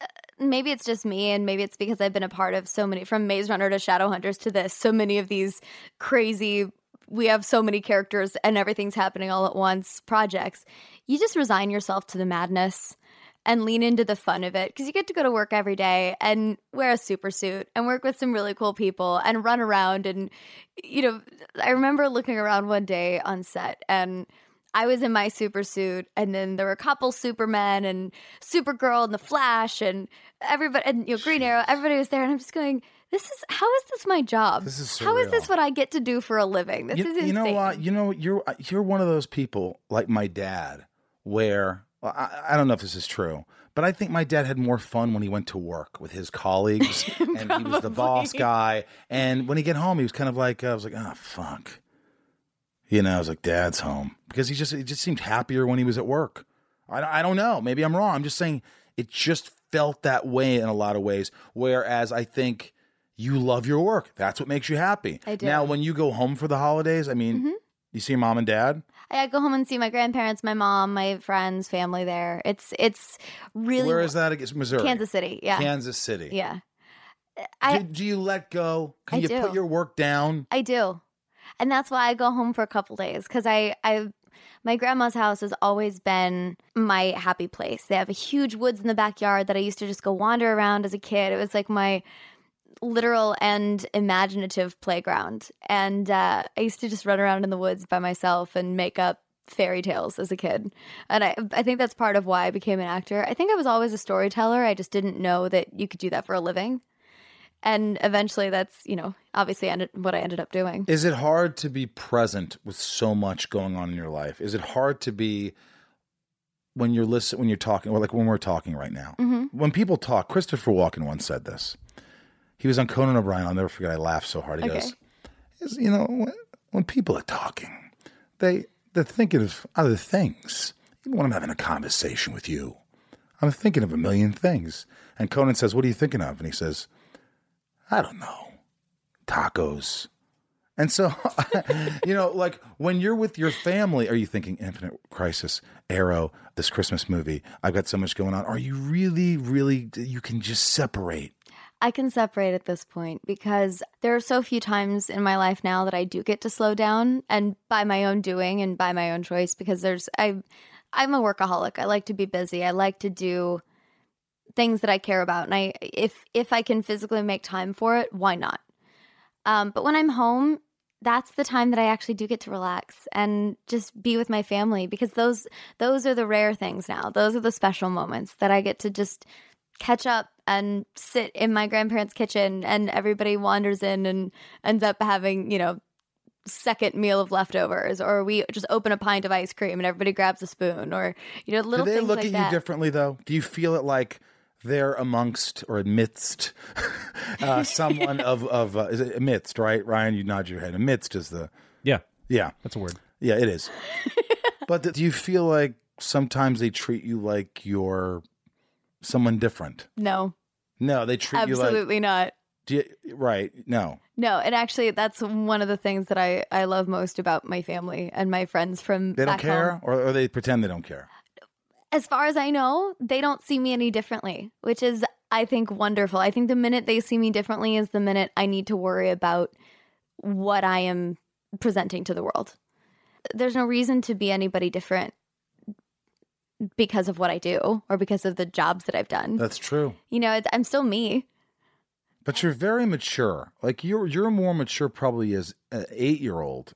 uh, maybe it's just me, and maybe it's because I've been a part of so many, from Maze Runner to Shadowhunters to this, so many of these crazy. We have so many characters and everything's happening all at once projects. You just resign yourself to the madness and lean into the fun of it because you get to go to work every day and wear a super suit and work with some really cool people and run around and you know i remember looking around one day on set and I was in my super suit, and then there were a couple Supermen and Supergirl and the Flash and everybody and you know Green Arrow. Everybody was there, and I'm just going, "This is how is this my job? This is how is this what I get to do for a living? This you, is insane." You know what? You know you're you're one of those people like my dad where well, I, I, don't know if this is true, but I think my dad had more fun when he went to work with his colleagues and he was the boss guy. And when he get home, he was kind of like, I was like, oh, fuck. You know, I was like, dad's home because he just, he just seemed happier when he was at work. I, I don't know. Maybe I'm wrong. I'm just saying it just felt that way in a lot of ways. Whereas I think you love your work. That's what makes you happy. I do. Now, when you go home for the holidays, I mean, mm-hmm. you see mom and dad. I go home and see my grandparents, my mom, my friends, family there. It's it's really Where is that against Missouri? Kansas City. Yeah. Kansas City. Yeah. I, do, do you let go? Can I you do. put your work down? I do. And that's why I go home for a couple days cuz I I my grandma's house has always been my happy place. They have a huge woods in the backyard that I used to just go wander around as a kid. It was like my literal and imaginative playground. And uh, I used to just run around in the woods by myself and make up fairy tales as a kid. And I, I think that's part of why I became an actor. I think I was always a storyteller. I just didn't know that you could do that for a living. And eventually that's, you know, obviously ended, what I ended up doing. Is it hard to be present with so much going on in your life? Is it hard to be when you're listening, when you're talking, or like when we're talking right now? Mm-hmm. When people talk, Christopher Walken once said this he was on Conan O'Brien. I'll never forget. I laughed so hard. He okay. goes, "You know, when, when, people are talking, they they're thinking of other things. Even when I'm having a conversation with you, I'm thinking of a million things." And Conan says, "What are you thinking of?" And he says, "I don't know, tacos." And so, you know, like when you're with your family, are you thinking Infinite Crisis, Arrow, this Christmas movie? I've got so much going on. Are you really, really, you can just separate I can separate at this point because there are so few times in my life now that I do get to slow down and by my own doing and by my own choice because there's I I'm a workaholic. I like to be busy. I like to do things that I care about and I if if I can physically make time for it, why not? Um, but when I'm home, that's the time that I actually do get to relax and just be with my family because those those are the rare things now. Those are the special moments that I get to just catch up and sit in my grandparents' kitchen and everybody wanders in and ends up having, you know, second meal of leftovers or we just open a pint of ice cream and everybody grabs a spoon or you know little Do they things look like at that. you differently though? Do you feel it like they're amongst or amidst uh, someone of of uh, is it amidst right? Ryan, you nod your head. Amidst is the yeah yeah that's a word. Yeah, it is. but do you feel like sometimes they treat you like you're someone different? No. No, they treat Absolutely you like Absolutely not. You, right. No. No, and actually that's one of the things that I I love most about my family and my friends from They don't care home. or, or they pretend they don't care. As far as I know, they don't see me any differently, which is I think wonderful. I think the minute they see me differently is the minute I need to worry about what I am presenting to the world. There's no reason to be anybody different because of what I do or because of the jobs that I've done. That's true. You know, I'm still me. But you're very mature. Like you're you're more mature probably as an eight year old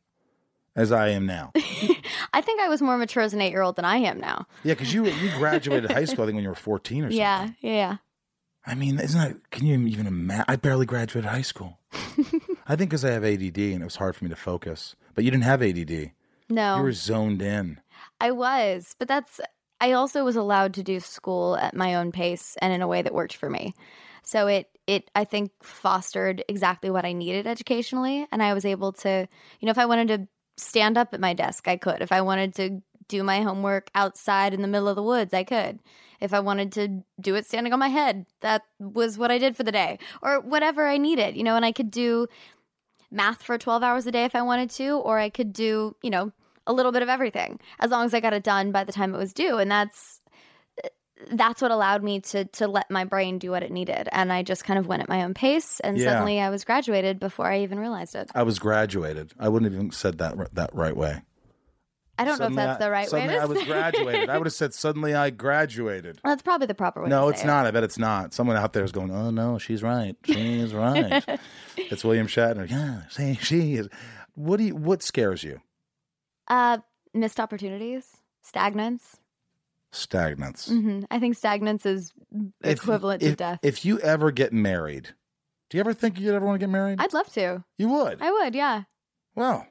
as I am now. I think I was more mature as an eight year old than I am now. Yeah, because you you graduated high school I think when you were fourteen or something. Yeah, yeah. I mean, isn't that? Can you even imagine? I barely graduated high school. I think because I have ADD and it was hard for me to focus. But you didn't have ADD. No, you were zoned in. I was, but that's I also was allowed to do school at my own pace and in a way that worked for me. So it it I think fostered exactly what I needed educationally and I was able to, you know, if I wanted to stand up at my desk, I could. If I wanted to do my homework outside in the middle of the woods, I could. If I wanted to do it standing on my head, that was what I did for the day or whatever I needed, you know, and I could do math for 12 hours a day if I wanted to or I could do, you know, a little bit of everything as long as I got it done by the time it was due. And that's that's what allowed me to to let my brain do what it needed and i just kind of went at my own pace and Yeah. suddenly i was graduated before i even realized it I was graduated. I wouldn't have even said that that right way. i don't know if that's I- the right way suddenly I was graduated. I would have said suddenly I graduated. that's probably the proper way No, it's not. I bet it's not. Someone out there is going, "Oh no, she's right. She's right." it's William Shatner. Yeah, see, she is. What do you? What scares you? It. uh missed opportunities stagnance Stagnance. hmm i think stagnance is equivalent if, to death If you ever get married, do you ever think you'd ever want to get married? i'd love to you would. i would yeah well,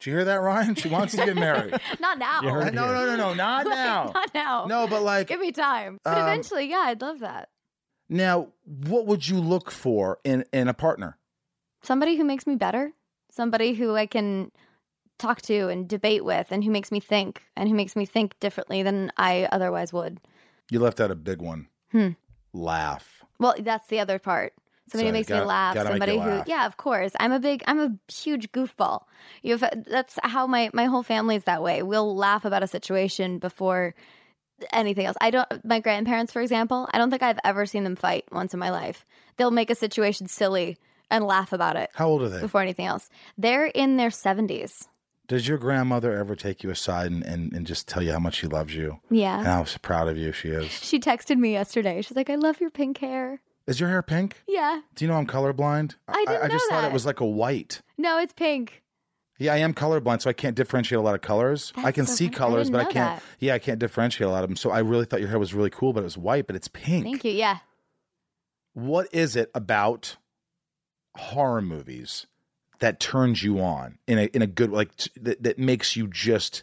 did you hear that, Ryan? She wants to get married. not now. no, no, no, no, no, not now. not now. No, but like, give me time. But um, eventually, yeah, I'd love that. Now, what would you look for in in a partner? Somebody who makes me better. Somebody who I can talk to and debate with, and who makes me think, and who makes me think differently than I otherwise would. You left out a big one. Hmm. Laugh. Well, that's the other part. Somebody So, who makes gotta- me laugh. Somebody who, laugh. yeah, of course. I'm a big, I'm a huge goofball. You have, that's how my my whole family's that way. We'll laugh about a situation before anything else. I don't. My grandparents, for example, I don't think I've ever seen them fight once in my life. They'll make a situation silly and laugh about it How old are they? before anything else. They're in their seventies. Does your grandmother ever take you aside and, and, and just tell you how much she loves you Yeah. and how proud of you she is? She texted me yesterday. She's like, "I love your pink hair." Is your hair pink? Yeah. Do you know I'm colorblind? I didn't I, just know thought that. it was like a white. No, it's pink. Yeah, I am colorblind, so I can't differentiate a lot of colors. I can so see funny. I colors, didn't but I can't. that. Yeah, I can't differentiate a lot of them. So I really thought your hair was really cool, but it was white, but it's pink. Thank you. Yeah. What is it about horror movies that turns you on in a in a good like t- that, that makes you just?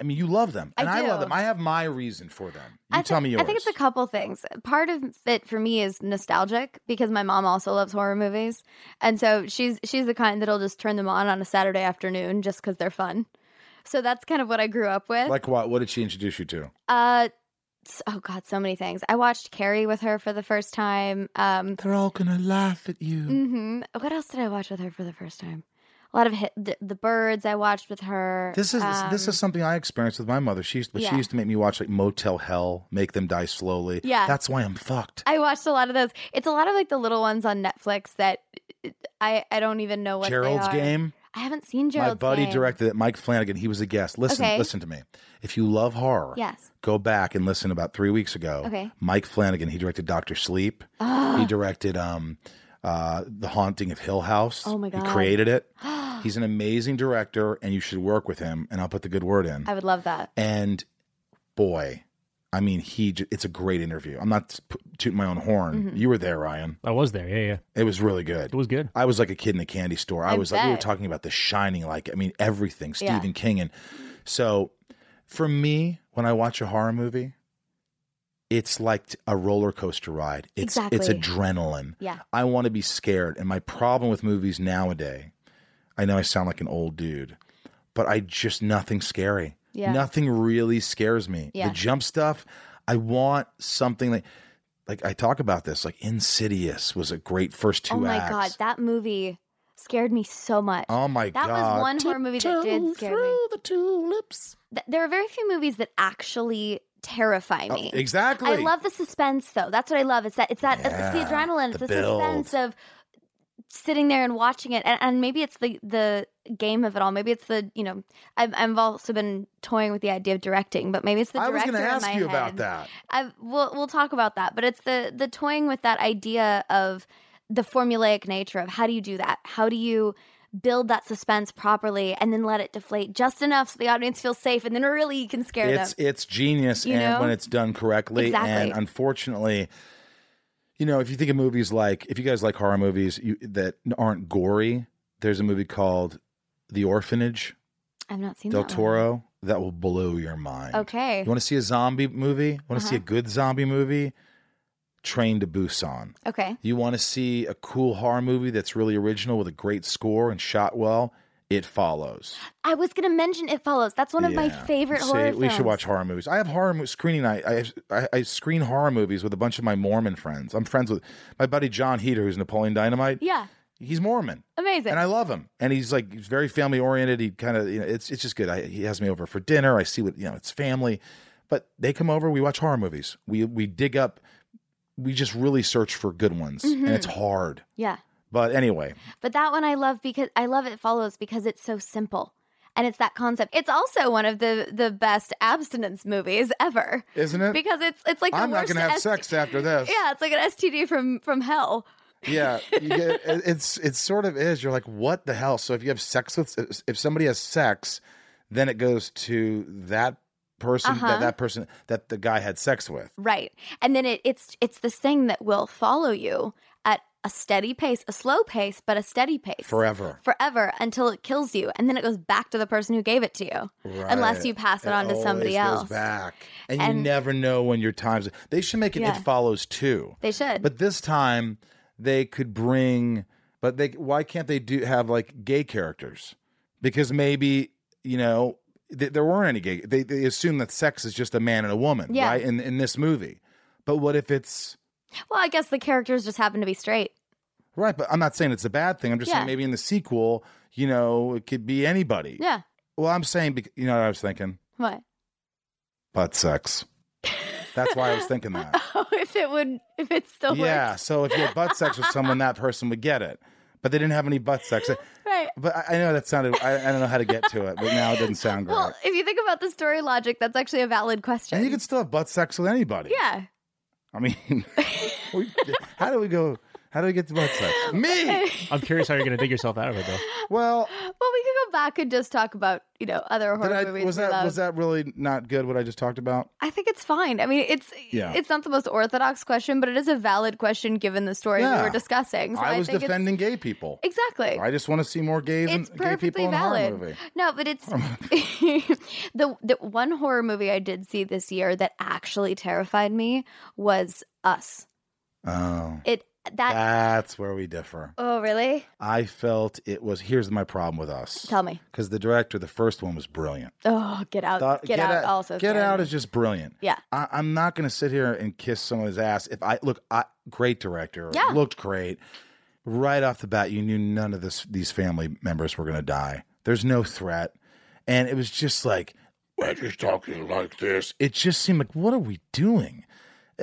I mean, you love them, and I, love them. I have my reason for them. You I tell me yours. I think it's a couple things. Part of it for me is nostalgic because my mom also loves horror movies, and so she's she's the kind that'll just turn them on on a Saturday afternoon just because they're fun. So that's kind of what I grew up with. Like what? What did she introduce you to? uh, oh god, so many things. I watched Carrie with her for the first time. Um, They're all gonna laugh at you. hmm What else did I watch with her for the first time? A lot of hit, the, the birds I watched with her. This is this Um, is something I experienced with my mother. She used, but she used to make me watch like Motel Hell, make them die slowly. Yeah. that's why I'm fucked. I watched a lot of those. It's a lot of like the little ones on Netflix that I I don't even know what they Gerald's. Game. I haven't seen My buddy Game. directed it. Mike Flanagan. He was a guest. Listen, Okay. listen to me. If you love horror, Yes. go back and listen. About three weeks ago, Okay. Mike Flanagan. He directed Doctor Sleep. Ah. He directed um, uh, The Haunting of Hill House. Oh my god! He created it. He's an amazing director, and you should work with him. And I'll put the good word in. I would love that. And boy, I mean, he. j- It's a great interview. I'm not p- tooting my own horn. Mm-hmm. You were there, Ryan. I was there. Yeah, yeah. It was really good. It was good. I was like a kid in a candy store. I, I was like, we were talking about The Shining, like, I mean, everything, Yeah. Stephen King. And so for me, when I watch a horror movie, it's like a roller coaster ride. It's it's adrenaline. Yeah. I want to be scared. And my problem with movies nowadays, I know I sound like an old dude, but I just nothing scary. Yeah. Nothing really scares me. Yeah. The jump stuff, I want something like like I talk about this, like Insidious was a great first two. Oh my acts. god, that movie scared me so much. Oh my God. That was one horror movie that did scare me. through the tulips. Th- there are very few movies that actually terrify Oh, me. exactly. I love the suspense though. That's what I love. It's that it's that it's the adrenaline, it's the the, suspense of sitting there and watching it. And, and maybe it's the the game of it all. Maybe it's the you know I've I've also been toying with the idea of directing, but maybe it's the I was going to ask you about that. I've we'll we'll talk about that, but it's the the toying with that idea of the formulaic nature of how do you do that? How do you build that suspense properly and then let it deflate just enough so the audience feels safe and then really you can scare It's them. it's genius, You and know? when it's done correctly. Exactly. And unfortunately, you know, if you think of movies like if you guys like horror movies you, that aren't gory, there's a movie called The Orphanage, I've not seen Del that one. Toro, that will blow your mind. Okay. You want to see a zombie movie? Want to see a Uh-huh. good zombie movie? Train to Busan. Okay. You want to see a cool horror movie that's really original with a great score and shot well? It follows. I was going to mention It Follows. That's one of my favorite See, horror We should watch horror movies. I have horror mo- screening night. I, I I screen horror movies with a bunch of my Mormon friends. I'm friends with my buddy Jon Heder, who's Napoleon Dynamite. Yeah. He's Mormon, Amazing. and I love him. And he's like he's very family oriented. He kind of you know it's it's just good. I, he has me over for dinner. I see what you know. It's family, but they come over. We watch horror movies. We we dig up. We just really search for good ones, and it's Mm-hmm. hard. yeah. But anyway, But that one I love because I love It Follows because it's so simple. And it's that concept. It's also one of the the best abstinence movies ever. isn't it? Because it's it's like the I'm not going to have sex after this. Yeah, it's like an STD from from hell. Yeah, you get, it's it sort of is. You're like, what the hell? So if you have sex with, if somebody has sex, then it goes to that person Uh-huh. that that person that the guy had sex with. Right. And then it, it's it's this thing that will follow you at a steady pace, a slow pace, but a steady pace. Forever. Forever until it kills you. And then it goes back to the person who gave it to you. Right. Unless you pass it, It on to somebody else. Back, and, you never know when your time's. They should make it. Yeah. It follows too. They should. But this time, they could bring. But they why can't they do have like gay characters? Because maybe you know th- there weren't any gay. They they assume that sex is just a man and a woman, Yeah. right? In in this movie, but what if it's well, I guess the characters just happen to be straight. right? But I'm not saying it's a bad thing. I'm just Yeah. saying maybe in the sequel, you know, it could be anybody. Yeah. Well, I'm saying, you know, what I was thinking What? butt sex. That's why I was thinking that. Oh, if it would, if it still Yeah. works. So if you had butt sex with someone, that person would get it. But they didn't have any butt sex. Right. But I I know that sounded. I, I don't know how to get to it. But now it doesn't sound great. Well, if you think about the story logic, that's actually a valid question. and you can still have butt sex with anybody. yeah. I mean, we, how do we go? How do we get to butt sex? Me. I'm curious how you're going to dig yourself out of it, though. Well, Well, we could go back and just talk about you know other horror I, movies. was that love. was that really not good? What I just talked about? I think it's fine. I mean, it's Yeah. it's not the most orthodox question, but it is a valid question given the story we were discussing. So I I, was think it's- defending gay people. exactly. I just want to see more gays and it's gay perfectly people in a horror valid. movie. No, but it's the the one horror movie I did see this year that actually terrified me was Us. Oh, It that that's where we differ. oh really? I felt it was. Here's my problem with us. Tell me. Because the director, the first one was brilliant. Oh, get out! Thought- get, out! Also, Get out me. is just brilliant. yeah. I, I'm not going to sit here and kiss someone's ass. If I look, I, great director, Yeah. looked great. Right off the bat, you knew none of this these family members were going to die. There's no threat, and it was just like, why just talking like this? It just seemed like, what are we doing?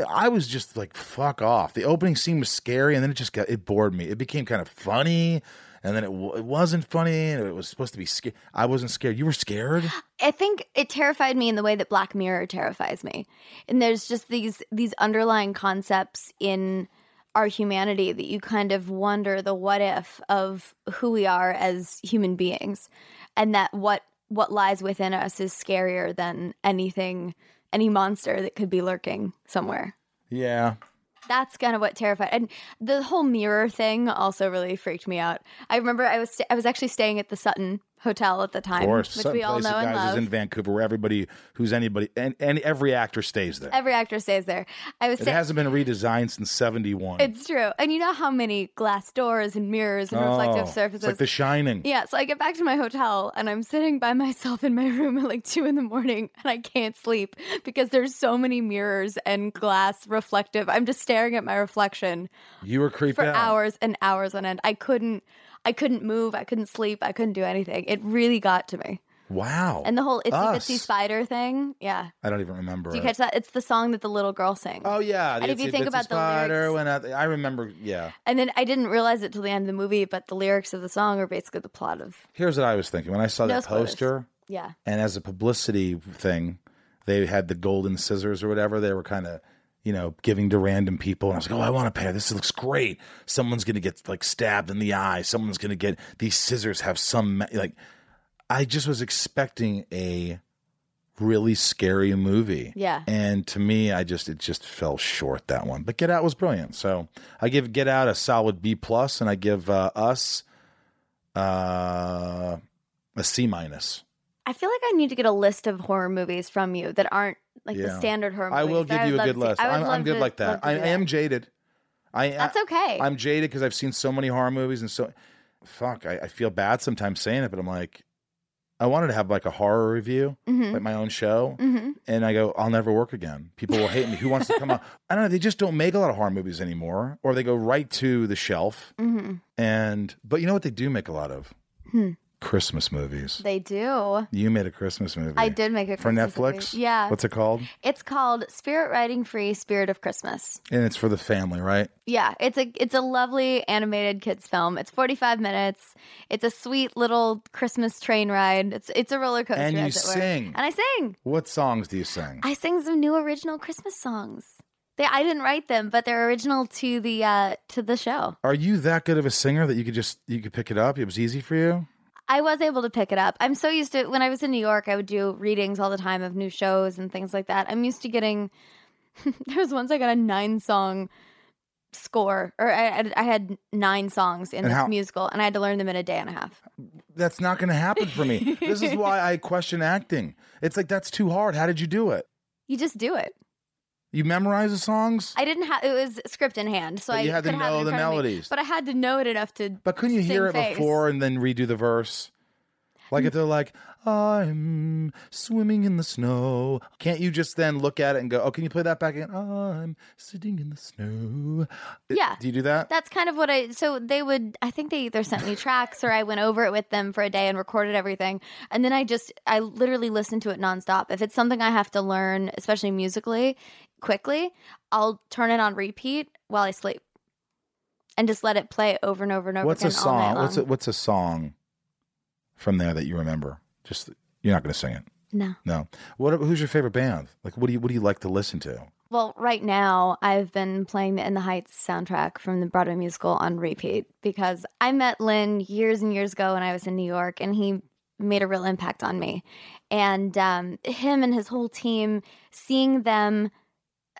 I was just like, fuck off. The opening scene was scary, and then it just got it bored me. It became kind of funny, and then it, w- it wasn't funny, and it was supposed to be scary. I wasn't scared. You were scared. I think it terrified me in the way that Black Mirror terrifies me. And there's just these these underlying concepts in our humanity that you kind of wonder the what if of who we are as human beings and that what what lies within us is scarier than anything any monster that could be lurking somewhere. Yeah, That's kind of what terrified. And the whole mirror thing also really freaked me out. I remember I was st- I was actually staying at the Sutton Hotel at the time, Of course, which we all know and love. is in Vancouver, where everybody who's anybody and, and every actor stays there. Every actor stays there. I was it sta- hasn't been redesigned since '71. It's true. And you know how many glass doors and mirrors and reflective Oh, surfaces. It's like The Shining. yeah, so I get back to my hotel and I'm sitting by myself in my room at like two in the morning and I can't sleep because there's so many mirrors and glass reflective. I'm just staring at my reflection You were creeped for out. hours and hours on end. I couldn't I couldn't move, I couldn't sleep, I couldn't do anything. It really got to me. Wow. And the whole itsy bitsy spider thing, yeah. I don't even remember. Do you it. catch that? It's the song that the little girl sings. Oh yeah. And if you think about the spider lyrics- went out- I remember. Yeah. And then I didn't realize it till the end of the movie, but the lyrics of the song are basically the plot of Here's what I was thinking when I saw No that spoilers. poster, yeah. and as a publicity thing, they had the golden scissors or whatever. They were kind of, you know, giving to random people. And I was like, oh, I want a pair. This looks great. Someone's gonna get like stabbed in the eye. Someone's gonna get these scissors have some like. I just was expecting a really scary movie. Yeah. And to me, I just it just fell short that one. But Get Out was brilliant. So I give Get Out a solid B plus, and I give uh, Us uh, a C minus. I feel like I need to get a list of horror movies from you that aren't like the standard horror I will give I you a good see. list. I I'm, I'm good to- like that. I, I am jaded. I That's okay. I'm jaded because I've seen so many horror movies and so fuck. I, I feel bad sometimes saying it, but I'm like, I wanted to have like a horror review, Mhm. like my own show, Mhm. and I go, I'll never work again. People will hate me. Who wants to come out? I don't know. They just don't make a lot of horror movies anymore, or they go right to the shelf. Mhm. And but you know what they do make a lot of Hmm. Christmas movies. They do. You made a Christmas movie. I did make it for Netflix. Yeah. What's it called? It's called Spirit Riding Free Spirit of Christmas. And it's for the family, right? Yeah, it's a it's a lovely animated kids film. It's 45 minutes. It's a sweet little Christmas train ride. It's it's a roller coaster And you as it were. sing. And I sing. What songs do you sing? I sing some new original Christmas songs. They I didn't write them, but they're original to the uh to the show. Are you that good of a singer that you could just you could pick it up? It was easy for you. I was able to pick it up. I'm so used to when I was in New York, I would do readings all the time of new shows and things like that. I'm used to getting there was once I got a nine song score, or I, I had nine songs in And this how- musical, and I had to learn them in a day and a half. That's not going to happen for me. this is why I question acting. It's like that's too hard. How did you do it? You just do it. You memorize the songs, I didn't have it was script in hand, so But I you had to could have it know in the front of me. melodies. But I had to know it enough to. but couldn't you hear it sing face. before and then redo the verse? Like if they're like, "I'm swimming in the snow," can't you just then look at it and go, "Oh, can you play that back again?" I'm sitting in the snow. Yeah. Do you do that? That's kind of what I. So they would. I think they either sent me tracks or I went over it with them for a day and recorded everything, and then I just I literally listened to it nonstop. If it's something I have to learn, especially musically, quickly, I'll turn it on repeat while I sleep, and just let it play over and over and over What's a again night song? What's a, what's a song from there that you remember? Just you're not going to sing it. no. No. What? Who's your favorite band? Like, what do you what do you like to listen to? Well, right now I've been playing the In the Heights soundtrack from the Broadway musical on repeat because I met Lin years and years ago when I was in New York, and he made a real impact on me. And um, him and his whole team, seeing them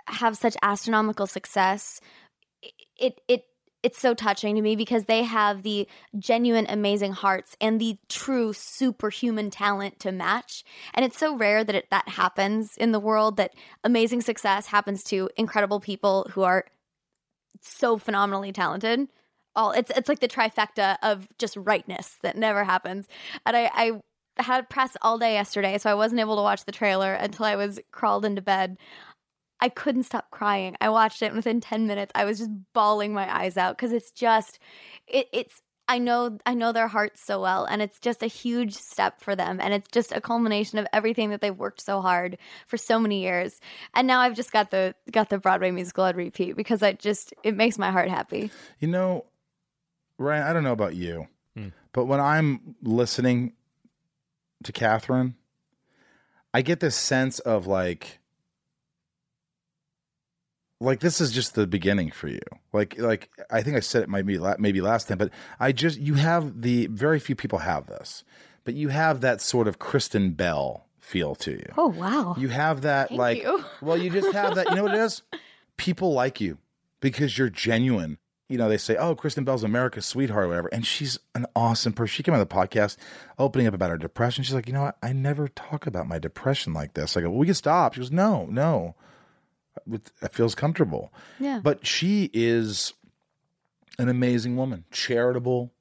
have such astronomical success, it it it's so touching to me because they have the genuine amazing hearts and the true superhuman talent to match. And it's so rare that it, that happens in the world that amazing success happens to incredible people who are so phenomenally talented. All it's it's like the trifecta of just rightness that never happens. And i i had press all day yesterday so i wasn't able to watch the trailer until i was crawled into bed I couldn't stop crying. I watched it and within 10 minutes I was just bawling my eyes out cuz it's just it, it's I know I know their hearts so well and it's just a huge step for them and it's just a culmination of everything that they've worked so hard for so many years. And now I've just got the got the Broadway musical on repeat because I just it makes my heart happy. You know, Ryan, I don't know about you, Hmm. but when I'm listening to Katherine, I get this sense of like, like this is just the beginning for you. Like, like I think I said it might be la- maybe last time, but I just you have the very few people have this, but you have that sort of Kristen Bell feel to you. Oh wow. You have that Thank like you. well, you just have that. You know what it is? People like you because you're genuine. You know, they say, "Oh, Kristen Bell's America's sweetheart," or whatever, and she's an awesome person. She came on the podcast, opening up about her depression. She's like, "You know what? I never talk about my depression like this." I go, well, "We can stop." She goes, "No, no, it it feels comfortable." Yeah. But she is an amazing woman, charitable,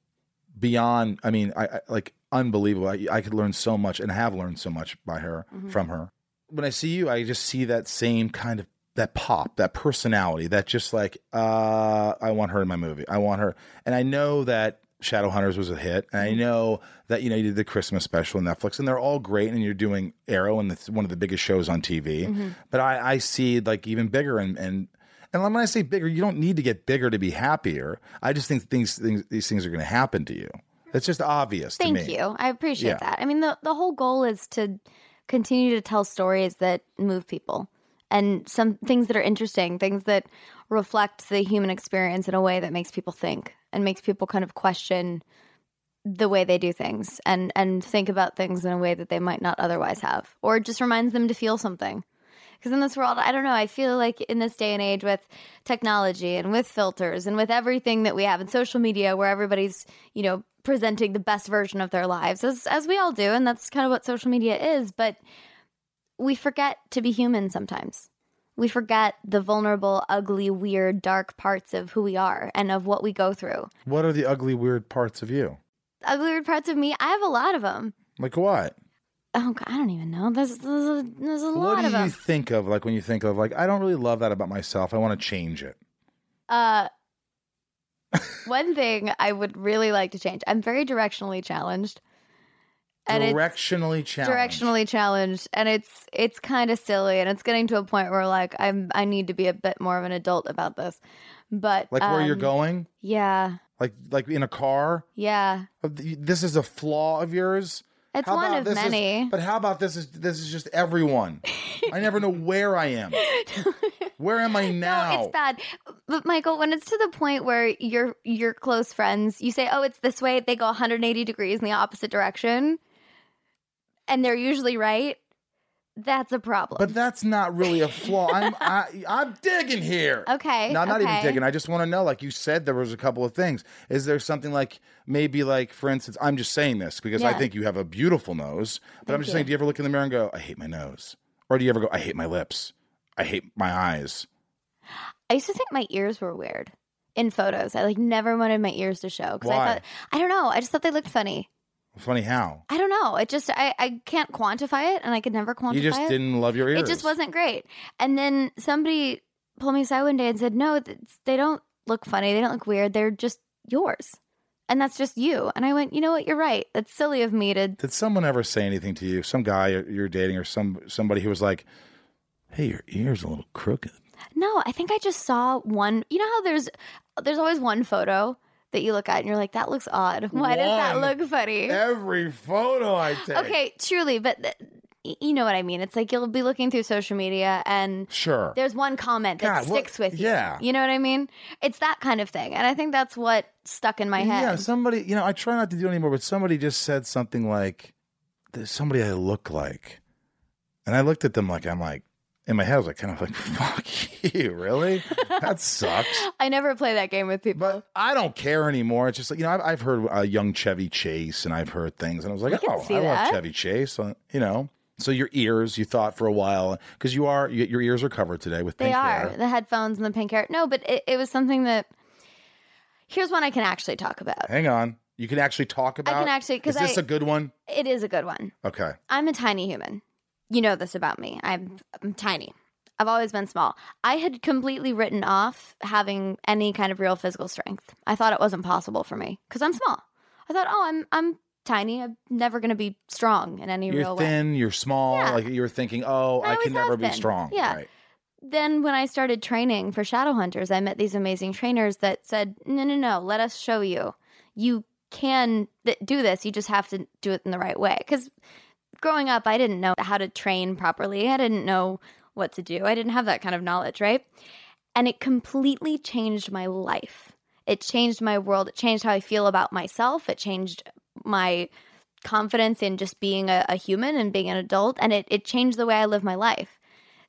beyond. I mean, I, I like unbelievable. I, I could learn so much, and have learned so much by her from her. When I see you, I just see that same kind of that pop, that personality, that just like uh, I want her in my movie. I want her, and I know that Shadowhunters was a hit, and I mm-hmm. know that you know you did the Christmas special on Netflix, and they're all great, and you're doing Arrow, and it's one of the biggest shows on TV. Mm-hmm. But I, I see like even bigger, and and and when I say bigger, you don't need to get bigger to be happier. I just think things, things these things are going to happen to you. It's just obvious to Thank you. I appreciate Yeah. that. I mean, the the whole goal is to continue to tell stories that move people and some things that are interesting, things that reflect the human experience in a way that makes people think and makes people kind of question the way they do things and and think about things in a way that they might not otherwise have or just reminds them to feel something. Because in this world i don't know i feel like in this day and age with technology and with filters and with everything that we have in social media where everybody's you know presenting the best version of their lives as as we all do and that's kind of what social media is but we forget to be human sometimes we forget the vulnerable ugly weird dark parts of who we are and of what we go through What are the ugly, weird parts of you? ugly weird parts of me i have a lot of them Like what? oh God, i don't even know there's there's a, there's a lot of them. What do you think of like when you think of like I don't really love that about myself. I want to change it. Uh, one thing I would really like to change. I'm very directionally challenged, and Directionally it's challenged. directionally challenged, and it's it's kind of silly, and it's getting to a point where like I'm I need to be a bit more of an adult about this. But Like where you're um, going? yeah, Like like in a car? yeah, This is a flaw of yours? it's How one of this is- many. but how about this is this is just everyone? I never know where I am. Where am I now? No, it's bad. But Michael, when it's to the point where your your close friends, you say, "Oh, it's this way," they go 180 degrees in the opposite direction, and they're usually right. that's a problem. But that's not really a flaw. I'm I, I'm digging here. Okay. No, I'm not even digging. I just want to know. Like you said, there was a couple of things. Is there something like maybe like for instance? I'm just saying this because I think you have a beautiful nose. But I'm just you. saying. Do you ever look in the mirror and go, "I hate my nose," or do you ever go, "I hate my lips," "I hate my eyes"? I used to think my ears were weird in photos. I like never wanted my ears to show because I thought I don't know. I just thought they looked funny. Funny how I don't know. It just I I can't quantify it, and I could never quantify it. you just it. didn't love your ears. It just wasn't great. And then somebody pulled me aside one day and said, "No, they don't look funny. They don't look weird. They're just yours." And that's just you. And I went, you know what? You're right. That's silly of me to. Did someone ever say anything to you? Some guy you're you're dating, or some somebody who was like, "Hey, your ears a little crooked." No, I think I just saw one. You know how there's there's always one photo that you look at and you're like, that looks odd. Why does that look funny? Every photo I take. Okay, truly, but th- you know what I mean. It's like you'll be looking through social media and Sure. there's one comment that God, sticks with you. yeah. You know what I mean? It's that kind of thing. And I think that's what stuck in my head. Yeah, somebody, you know, I try not to do it anymore, but somebody just said something like, there's somebody I look like. And I looked at them like, I'm like, in my head, I was like, kind of like, fuck you, really? That sucks. I never play that game with people. But I don't care anymore. It's just like, you know, I've, I've heard uh, young Chevy Chase and I've heard things, and I was like, oh, I love. Chevy Chase. Uh, you know, so your ears, you thought for a while, because you are, you, your ears are covered today with they pink are hair. the headphones and the pink hair. No, but it, it was something that. Here's one I can actually talk about. Hang on. You can actually talk about I can actually- 'cause Is this I- a good one? It is a good one. Okay. I'm a tiny human. You know this about me. I'm, I'm tiny. I've always been small. I had completely written off having any kind of real physical strength. I thought it wasn't possible for me because I'm small. I thought, oh, I'm I'm tiny. I'm never going to be strong in any You're real way. thin, you're small, Yeah. like you're thinking, oh, I I, can never have be strong. Yeah. Right. Then when I started training for shadow hunters, I met these amazing trainers that said, "No, no, no. Let us show you. You can th- do this. You just have to do it in the right way." Because growing up, I didn't know how to train properly. I didn't know what to do. I didn't have that kind of knowledge, right? And it completely changed my life. It changed my world. It changed how I feel about myself. It changed my confidence in just being a, a human and being an adult. And it, it changed the way I live my life.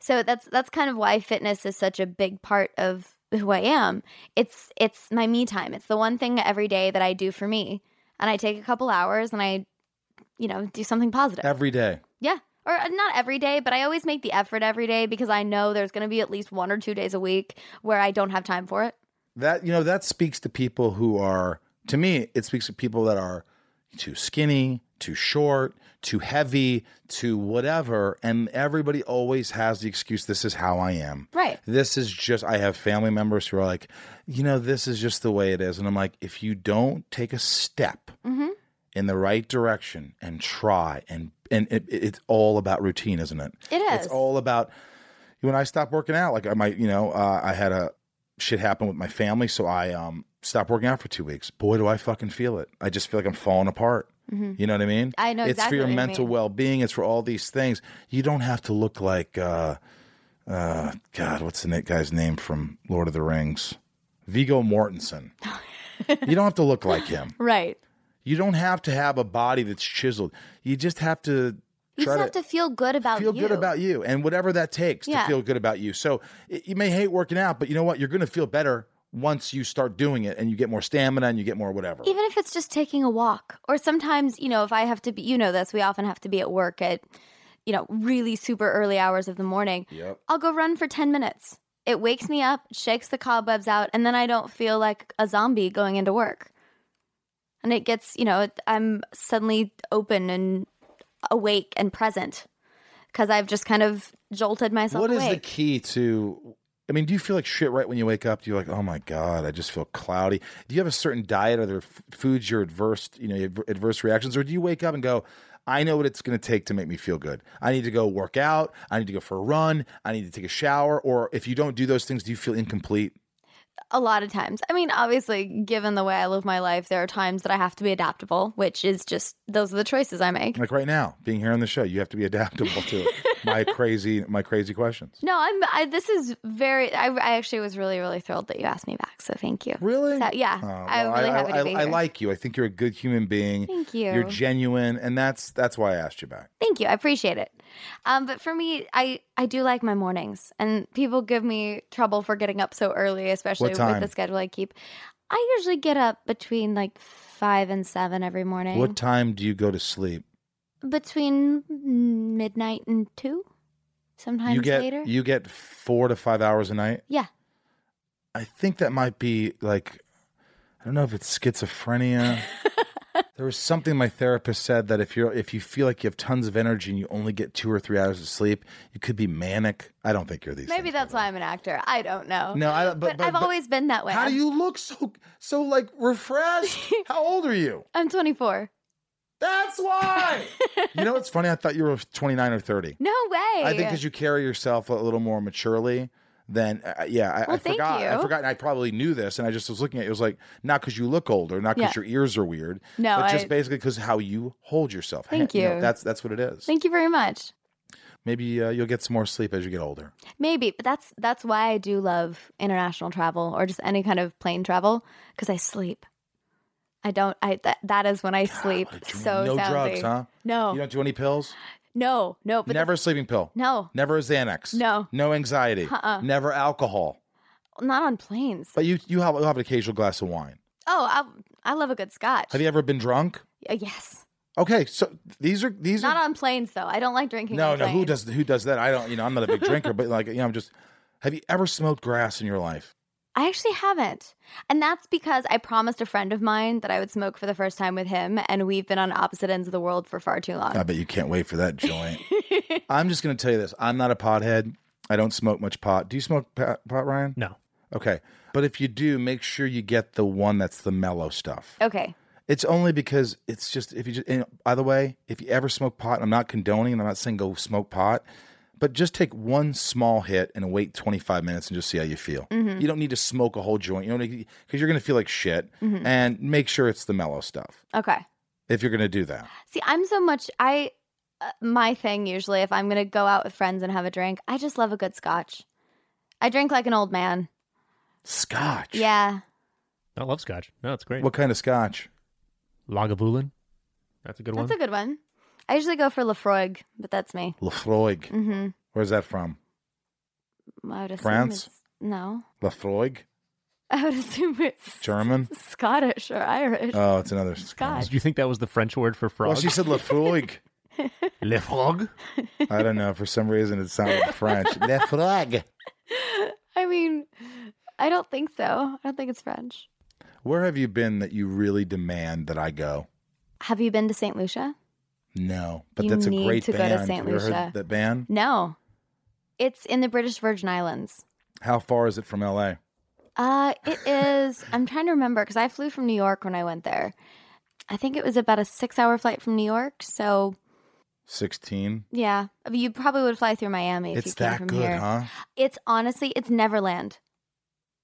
So that's that's kind of why fitness is such a big part of who I am. It's it's my me time. It's the one thing every day that I do for me. And I take a couple hours and I you know, do something positive. Every day. Yeah. Or uh, not every day, but I always make the effort every day because I know there's going to be at least one or two days a week where I don't have time for it. That you know, that speaks to people who are to me, it speaks to people that are too skinny, too short, too heavy, too whatever. And everybody always has the excuse, this is how I am. Right. This is just I have family members who are like, you know, this is just the way it is. And I'm like, if you don't take a step Mm-hmm. In the right direction and try and and it, it- it's all about routine, isn't it? it is It's all about when I stopped working out. Like I might, you know, uh, I had a shit happen with my family, so I um stopped working out for two weeks. Boy, do I fucking feel it! I just feel like I'm falling apart. You know what I mean? Mm-hmm. I know It's exactly for your you mental mean. well being. It's for all these things. You don't have to look like, uh, uh, God, what's the guy's name from Lord of the Rings? Viggo Mortensen. you don't have to look like him. Right. You don't have to have a body that's chiseled. You just have to You just have to feel good about feel you. good about you and whatever that takes Yeah. to feel good about you. So i- you may hate working out, but you know what? You're going to feel better once you start doing it and you get more stamina and you get more whatever. Even if it's just taking a walk. Or sometimes, you know, if I have to be, you know, this, we often have to be at work at, you know, really super early hours of the morning. Yep. I'll go run for 10 minutes. It wakes me up, shakes the cobwebs out, and then I don't feel like a zombie going into work. And it gets, you know, I'm suddenly open and awake and present because I've just kind of jolted myself What is the key to? I mean, do you feel like shit right when you wake up? Do you like, oh my god, I just feel cloudy? Do you have a certain diet? Are there f- foods you're adverse, you know, adverse reactions, or do you wake up and go, I know what it's going to take to make me feel good. I need to go work out. I need to go for a run. I need to take a shower. Or if you don't do those things, do you feel incomplete? A lot of times. I mean, obviously, given the way I live my life, there are times that I have to be adaptable, which is just those are the choices I make. Like right now, being here on the show, you have to be adaptable to my crazy, my crazy questions. No, I'm. I, this is very. I, I actually was really, really thrilled that you asked me back. So thank you. Really? So, yeah, uh, Oh, I'm really I, happy I, to be I, I like you. I think you're a good human being. Thank you. You're genuine, and that's that's why I asked you back. Thank you. I appreciate it. Um, but for me, I I do like my mornings, and people give me trouble for getting up so early, especially with the schedule I keep. I usually get up between like five and seven every morning. What time do you go to sleep? Between midnight and two. Sometimes you get, later. You get four to five hours a night. Yeah. I think that might be like, I don't know if it's schizophrenia. there was something my therapist said that if you're if you feel like you have tons of energy and you only get two or three hours of sleep, you could be manic. I don't think you're these. Maybe that's why I'm an actor. I don't know. No, I, but, but, but I've but always been that way. How do you look so so like refreshed? how old are you? I'm 24. That's why. you know what's funny? I thought you were 29 or 30. No way. I think because you carry yourself a little more maturely then uh, yeah, I, well, I forgot. You. I forgot. And I probably knew this, and I just was looking at it. It was like not because you look older, not because yeah. your ears are weird, no, but I, just basically because how you hold yourself. Thank you. you know, that's that's what it is. Thank you very much. Maybe uh, you'll get some more sleep as you get older. Maybe, but that's that's why I do love international travel or just any kind of plane travel because I sleep. I don't. I that that is when I God, sleep so no soundly. drugs, huh? No, you don't do any pills. No, no. But never the, a sleeping pill. No. Never a Xanax. No. No anxiety. Uh-uh. Never alcohol. Not on planes. But you you have, you have an occasional glass of wine. Oh, I, I love a good scotch. Have you ever been drunk? Uh, yes. Okay, so these are these not are, on planes though. I don't like drinking. No, no. Who does who does that? I don't. You know, I'm not a big drinker, but like you know, I'm just. Have you ever smoked grass in your life? I actually haven't. And that's because I promised a friend of mine that I would smoke for the first time with him, and we've been on opposite ends of the world for far too long. I bet you can't wait for that joint. I'm just going to tell you this I'm not a pothead. I don't smoke much pot. Do you smoke pot, pot, Ryan? No. Okay. But if you do, make sure you get the one that's the mellow stuff. Okay. It's only because it's just, if you just, and by the way, if you ever smoke pot, I'm not condoning, I'm not saying go smoke pot but just take one small hit and wait 25 minutes and just see how you feel. Mm-hmm. You don't need to smoke a whole joint, you know, because you're going to feel like shit. Mm-hmm. And make sure it's the mellow stuff. Okay. If you're going to do that. See, I'm so much I uh, my thing usually if I'm going to go out with friends and have a drink, I just love a good scotch. I drink like an old man. Scotch. Yeah. I love scotch. No, it's great. What kind of scotch? Lagavulin. That's a good That's one. That's a good one. I usually go for Laphroaig, but that's me. Laphroaig. Mm-hmm. Where's that from? I would assume France? It's, no. Laphroaig? I would assume it's German, Scottish, or Irish. Oh, it's another Scotch. Did you think that was the French word for frog? Well, she said Laphroaig. Le frog? I don't know. For some reason, it sounded French. Le frog. I mean, I don't think so. I don't think it's French. Where have you been that you really demand that I go? Have you been to St. Lucia? No, but you that's a great to band. go to St. Lucia. that band? No, it's in the British Virgin Islands. How far is it from LA? Uh, it is. I'm trying to remember because I flew from New York when I went there. I think it was about a six-hour flight from New York. So, sixteen. Yeah, you probably would fly through Miami. If it's you came that from good, here. huh? It's honestly, it's Neverland.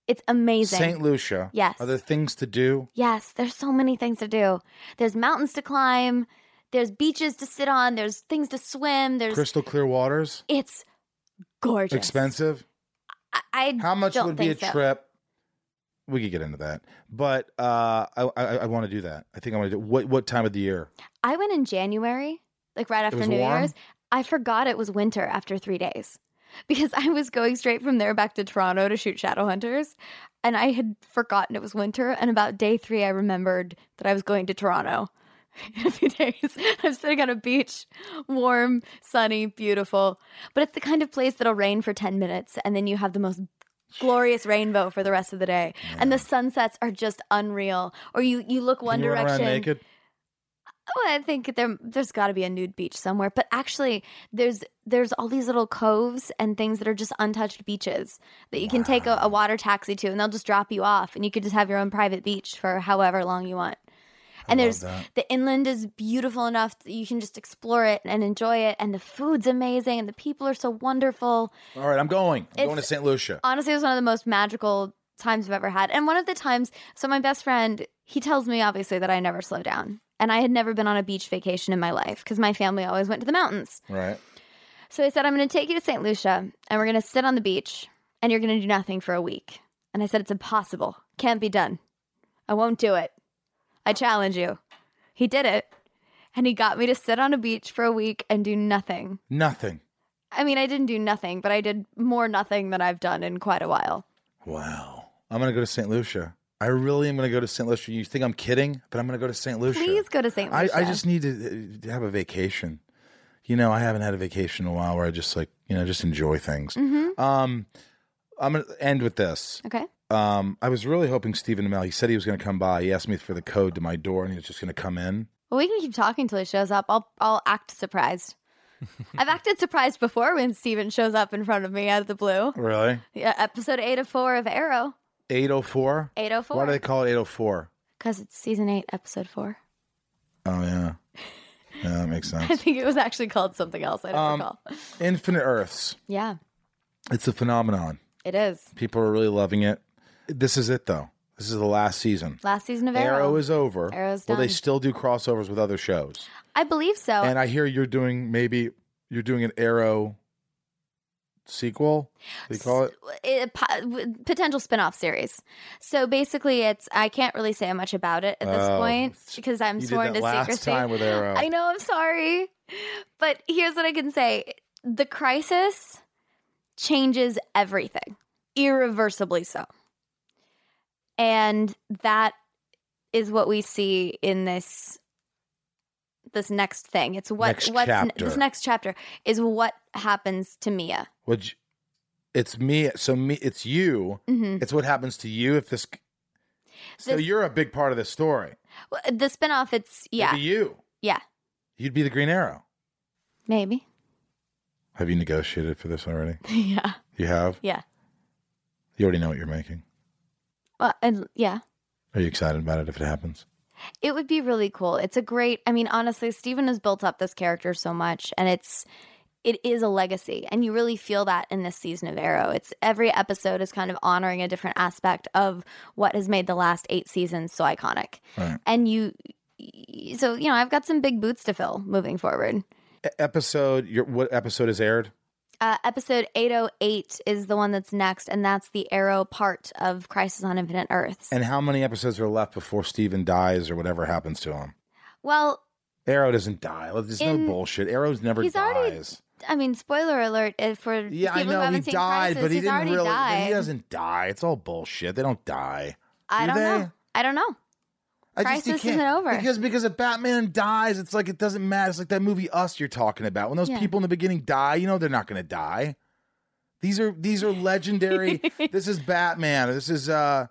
It's amazing. St. Lucia. Yes. Are there things to do? Yes, there's so many things to do. There's mountains to climb. There's beaches to sit on. There's things to swim. There's crystal clear waters. It's gorgeous. Expensive. I, I how much would be a so. trip? We could get into that, but uh, I I, I want to do that. I think I want to do. What what time of the year? I went in January, like right after New warm? Year's. I forgot it was winter after three days because I was going straight from there back to Toronto to shoot Shadowhunters, and I had forgotten it was winter. And about day three, I remembered that I was going to Toronto in a few days. I'm sitting on a beach, warm, sunny, beautiful. But it's the kind of place that'll rain for 10 minutes and then you have the most glorious rainbow for the rest of the day. Yeah. And the sunsets are just unreal. Or you you look one you direction. naked? Oh, I think there there's got to be a nude beach somewhere. But actually, there's there's all these little coves and things that are just untouched beaches that you wow. can take a, a water taxi to, and they'll just drop you off, and you could just have your own private beach for however long you want and there's that. the inland is beautiful enough that you can just explore it and enjoy it and the food's amazing and the people are so wonderful. All right i'm going. I'm It's- going to st lucia. honestly it was one of the most magical times i've ever had. And one of the times so my best friend he tells me obviously that i never slow down. And i had never been on a beach vacation in my life because my family always went to the mountains. Right. So i said i'm going to take you to st lucia and we're going to sit on the beach and you're going to do nothing for a week. And i said it's impossible. Can't be done. I won't do it I challenge you. He did it. and he got me to sit on a beach for a week and do nothing. Nothing. I mean, I didn't do nothing, but I did more nothing than I've done in quite a while. Wow. I'm going to go to St. Lucia. I really am going to go to St. Lucia. You think I'm kidding? But I'm going to go to St. Lucia. Please go to St. I, Lucia. I just need to, to have a vacation. You know, I haven't had a vacation in a while where I just like, you know, just enjoy things. Mm-hmm. Um, I'm going to end with this. Okay. Um, I was really hoping Stephen Amell, he said he was going to come by. He asked me for the code to my door and he was just going to come in. Well, we can keep talking until he shows up. I'll I'll act surprised. I've acted surprised before when Stephen shows up in front of me out of the blue. Really? Yeah, episode eight of four of Arrow. 804? 804. Why do they call it 804? Because it's season eight, episode four. Oh, yeah. Yeah, that makes sense. I think it was actually called something else. I don't Um, recall. Infinite Earths. Yeah, It's a phenomenon. it is. People are really loving it. This is it, though. This is the last season. Last season of Arrow. Arrow is over. Arrow's Will they still do crossovers with other shows? I believe so. And I hear you're doing maybe you're doing an Arrow sequel. They call it. it, uh, po- potential spin-off series. So basically it's I can't really say much about it at this Oh, point because I'm sworn to secrecy. time with Arrow. I know, I'm sorry. But here's what I can say. The crisis changes everything. Irreversibly so. And that is what we see in this this next thing. It's what Next what's chapter. this next chapter is what happens to Mia. Which it's me. So me. It's you. hmm It's what happens to you if this. So This- you're a big part of this story. The spinoff, it's yeah, It'd you. yeah, You'd be the Green Arrow. maybe, Have you negotiated for this already? yeah, You have. yeah. You already know what you're making. Well, and yeah, Are you excited about it if it happens? it would be really cool. It's a great. I mean, honestly, Stephen has built up this character so much, and it's it is a legacy, and you really feel that in this season of Arrow. It's every episode is kind of honoring a different aspect of what has made the last eight seasons so iconic, Right. and you. So you know, I've got some big boots to fill moving forward. Episode. Your what episode is aired? Uh, episode 808 is the one that's next, and that's the Arrow part of Crisis on Infinite Earths. And how many episodes are left before Stephen dies or whatever happens to him? well, Arrow doesn't die. There's In- no bullshit. Arrow's never He's dies. already I mean, spoiler alert for yeah, I know he died, Crisis, but he didn't really. He doesn't die. It's all bullshit. They don't die. I do don't they? know. I don't know. I just, Crisis can't- isn't over. because because if Batman dies, it's like it doesn't matter. It's like that movie Us you're talking about. When those Yeah. people in the beginning die, you know they're not going to die. These are these are legendary. this is Batman. This is uh,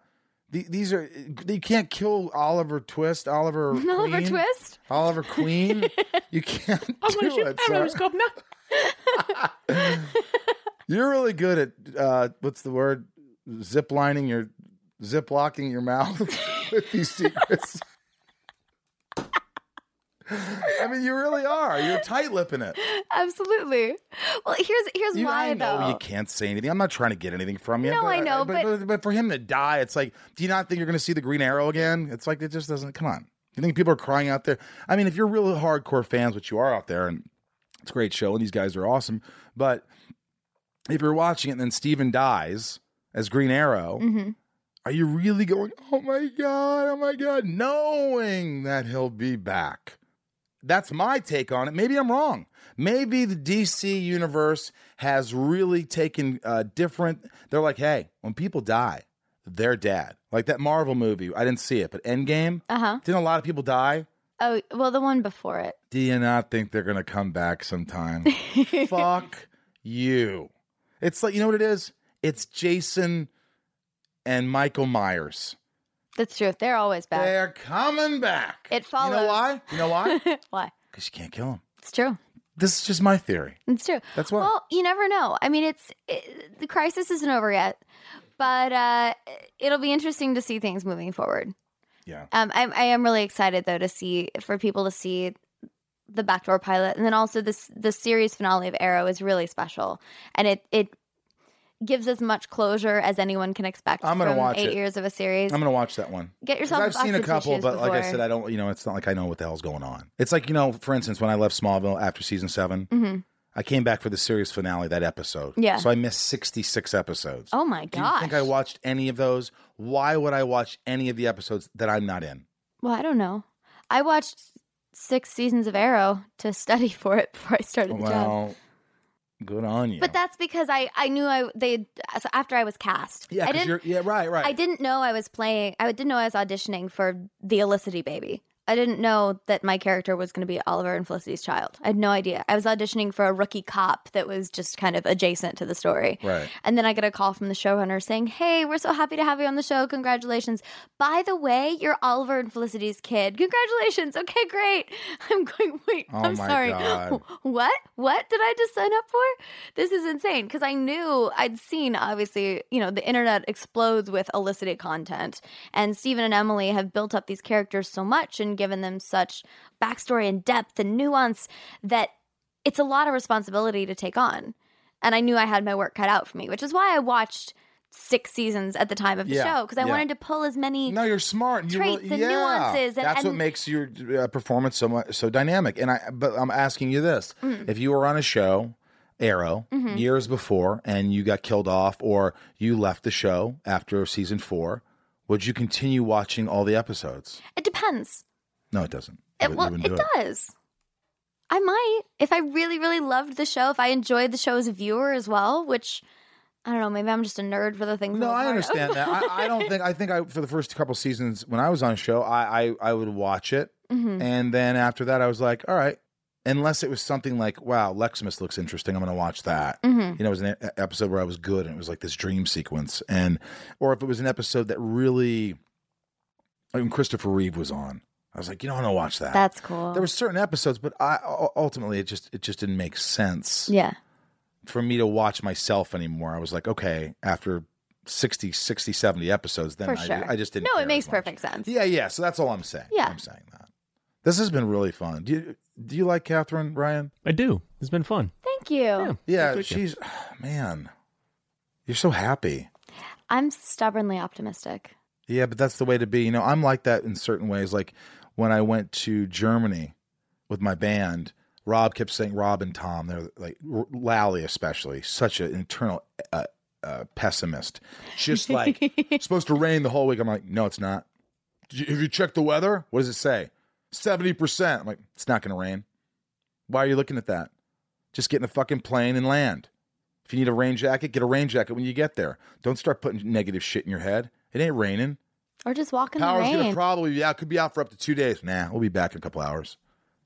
the, these are you can't kill Oliver Twist, Oliver Oliver Queen, Twist. Oliver Queen. you can't I'm do it. arrows. You're really good at uh, what's the word? Zip lining your zip locking your mouth with these secrets. I mean, you really are. You're tight lipping it. Absolutely. Well, here's here's You, why I know though. you can't say anything. I'm not trying to get anything from you. No, but, I know, but, but- but for him to die, it's like, do you not think you're going to see the Green Arrow again? It's like it just doesn't. Come on. You think people are crying out there? I mean, if you're really hardcore fans, which you are out there, and it's a great show, and these guys are awesome, but if you're watching it and then Stephen dies as Green Arrow, hmm are you really going, oh my God, oh my God, knowing that he'll be back? That's my take on it. Maybe I'm wrong. Maybe the DC universe has really taken uh, different. They're like, hey, when people die, they're dead. Like that Marvel movie. I didn't see it, but Endgame, Uh huh. didn't a lot of people die? Oh well, the one before it. Do you not think they're going to come back sometime? Fuck you. It's like, you know what it is? It's Jason and Michael Myers. That's true. They're always back. They're coming back. It follows. You know why? You know why? why? Because you can't kill them. It's true. This is just my theory. It's true. That's why. Well, you never know. I mean, it's it, the crisis isn't over yet, but uh, it'll be interesting to see things moving forward. yeah. Um, I, I am really excited though to see for people to see the backdoor pilot, and then also this the series finale of Arrow is really special, and it it gives as much closure as anyone can expect. I'm gonna from watch eight it. years of a series. I'm gonna watch that one. Get yourself. I've box seen a couple, but like I said, I don't. You know, it's not like I know what the hell's going on. It's like you know, for instance, when I left Smallville after season 7 Mhm. I came back for the series finale that episode. Yeah. So I missed 66 episodes. Oh my god! Do you think I watched any of those? Why would I watch any of the episodes that I'm not in? Well, I don't know. I watched six seasons of Arrow to study for it before I started the well, job. Good on you. But that's because I I knew I they so after I was cast. Yeah, I didn't, yeah, right, right. I didn't know I was playing. I didn't know I was auditioning for the Olicity baby. I didn't know that my character was going to be Oliver and Felicity's child. I had no idea. I was auditioning for a rookie cop that was just kind of adjacent to the story. Right. And then I get a call from the showrunner saying, Hey, we're so happy to have you on the show. Congratulations. By the way, you're Oliver and Felicity's kid. Congratulations. Okay, great. I'm going, Wait, oh I'm sorry. God. What? What did I just sign up for? This is insane. Because I knew I'd seen, obviously, you know, the internet explodes with Olicity content. And Stephen and Emily have built up these characters so much and given them such backstory and depth and nuance that it's a lot of responsibility to take on. And I knew I had my work cut out for me, which is why I watched six seasons at the time of the yeah, show because I yeah. wanted to pull as many. No, you're smart. Traits you and yeah. nuances. And, That's and, what makes your uh, performance so much, so dynamic. And I, but I'm asking you this: mm-hmm. if you were on a show, Arrow, mm-hmm. years before, and you got killed off, or you left the show after season four, would you continue watching all the episodes? It depends. No, it doesn't. It, well, it, it does. I might. If I really, really loved the show, if I enjoyed the show as a viewer as well, which I don't know, maybe I'm just a nerd for the things. No, I understand that. I, I, don't think I think I for the first couple seasons when I was on a show, I I, I would watch it, mm-hmm. and then after that, I was like, all right. Unless it was something like, wow, Lexmas looks interesting, I'm going to watch that. Mm-hmm. You know, it was an episode where I was good, and it was like this dream sequence, and or if it was an episode that really, like when Christopher Reeve was on, I was like, you know, I want to watch that. That's cool. There were certain episodes, but I ultimately it just it just didn't make sense. Yeah. For me to watch myself anymore, I was like, okay, after 60, 60, 70 episodes, then For I, sure. I just didn't. No, it makes perfect sense. Yeah, yeah. So that's all I'm saying. Yeah, I'm saying that. This has been really fun. Do you do you like Katherine Ryan? I do. It's been fun. Thank you. Yeah, yeah she's man. You're so happy. I'm stubbornly optimistic. Yeah, but that's the way to be. You know, I'm like that in certain ways. Like when I went to Germany with my band, Rob kept saying, Rob and Tom, they're like, Lally especially, such an internal uh, uh, pessimist. Just like, it's supposed to rain the whole week. I'm like, no, it's not. You, have you checked the weather? What does it say? 70%. I'm like, it's not going to rain. Why are you looking at that? Just get in a fucking plane and land. If you need a rain jacket, get a rain jacket when you get there. Don't start putting negative shit in your head. It ain't raining. Or just walk in Power's the rain. gonna probably be out. Could be out for up to two days. Nah, we'll be back in a couple hours.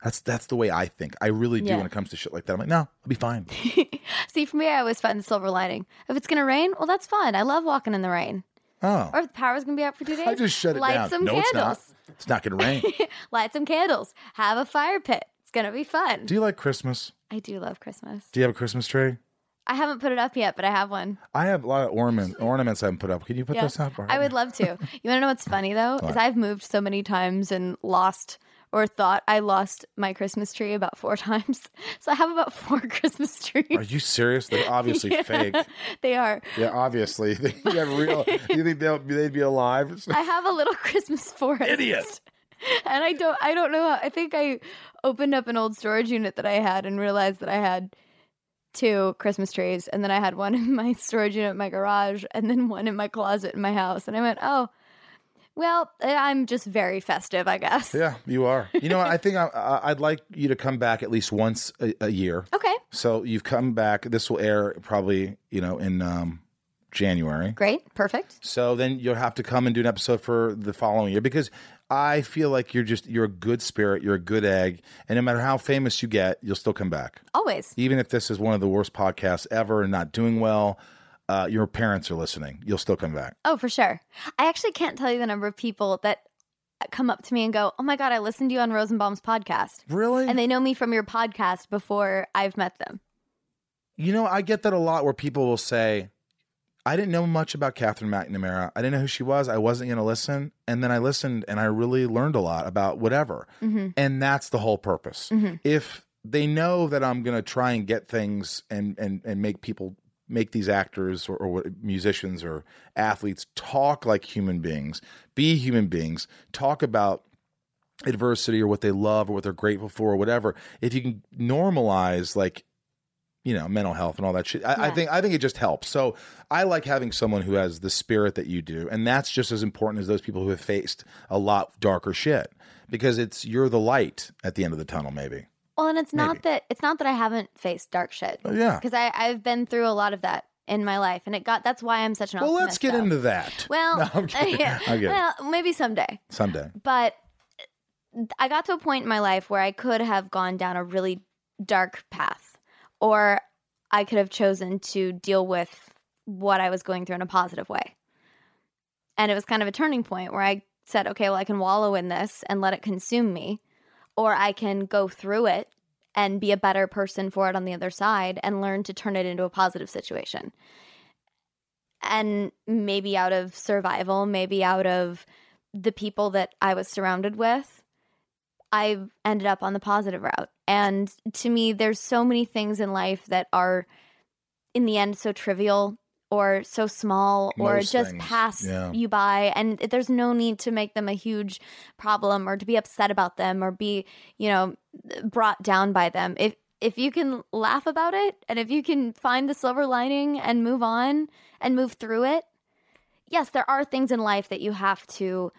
That's that's the way I think. I really do yeah. when it comes to shit like that. I'm like, no, I'll be fine. See, for me, I always find the silver lining. If it's gonna rain, well, that's fine. I love walking in the rain. Oh. Or if the power's gonna be out for two days, I just shut it light down. some no, candles. It's not. It's not gonna rain. light some candles. Have a fire pit. It's gonna be fun. Do you like Christmas? I do love Christmas. Do you have a Christmas tree? I haven't put it up yet, but I have one. I have a lot of ornament, ornaments I haven't put up. Can you put yeah. this up? I would love to. You want to know what's funny though? What? Is I've moved so many times and lost or thought I lost my Christmas tree about four times. So I have about four Christmas trees. Are you serious? They're obviously yeah, fake. They are. Yeah, obviously. They're real. you think they'll they'd be alive? I have a little Christmas forest. Idiot. And I don't I don't know how, I think I opened up an old storage unit that I had and realized that I had two Christmas trees, and then I had one in my storage unit in my garage, and then one in my closet in my house. And I went, oh, well, eh, I'm just very festive, I guess. Yeah, you are. You know, I think I, would like you to come back at least once a, a, year. Okay. So you've come back. This will air probably, you know, in um, January. Great. Perfect. So then you'll have to come and do an episode for the following year because I feel like you're just you're a good spirit, you're a good egg, and no matter how famous you get, you'll still come back. Always. Even if this is one of the worst podcasts ever and not doing well, uh, your parents are listening, you'll still come back. Oh, for sure. I actually can't tell you the number of people that come up to me and go, "Oh my god, I listened to you on Rosenbaum's podcast." Really? And they know me from your podcast before I've met them. You know, I get that a lot where people will say, I didn't know much about Katherine McNamara. I didn't know who she was. I wasn't going to listen. And then I listened and I really learned a lot about whatever. Mm-hmm. And that's the whole purpose. Mm-hmm. If they know that I'm going to try and get things and, and, and make people make these actors or, or, musicians or athletes talk like human beings, be human beings, talk about adversity or what they love or what they're grateful for or whatever. If you can normalize like you know mental health and all that shit. I, yeah. I, think I think it just helps. So I like having someone who has the spirit that you do, and that's just as important as those people who have faced a lot darker shit because it's you're the light at the end of the tunnel, maybe. Well, and it's maybe. not that it's not that I haven't faced dark shit. Oh, yeah, because I I've been through a lot of that in my life, and it got that's why I'm such an. Well, let's get though. into that. Well, no, yeah, well, maybe someday. Someday, but uh, I got to a point in my life where I could have gone down a really dark path, or I could have chosen to deal with what I was going through in a positive way. And it was kind of a turning point where I said, okay, well, I can wallow in this and let it consume me, or I can go through it and be a better person for it on the other side and learn to turn it into a positive situation. And maybe out of survival, maybe out of the people that I was surrounded with, I ended up on the positive route. And to me, there's so many things in life that are, in the end, so trivial or so small or Most just things. pass yeah. you by. And there's no need to make them a huge problem or to be upset about them or be, you know, brought down by them. If, if you can laugh about it and if you can find the silver lining and move on and move through it, yes, there are things in life that you have to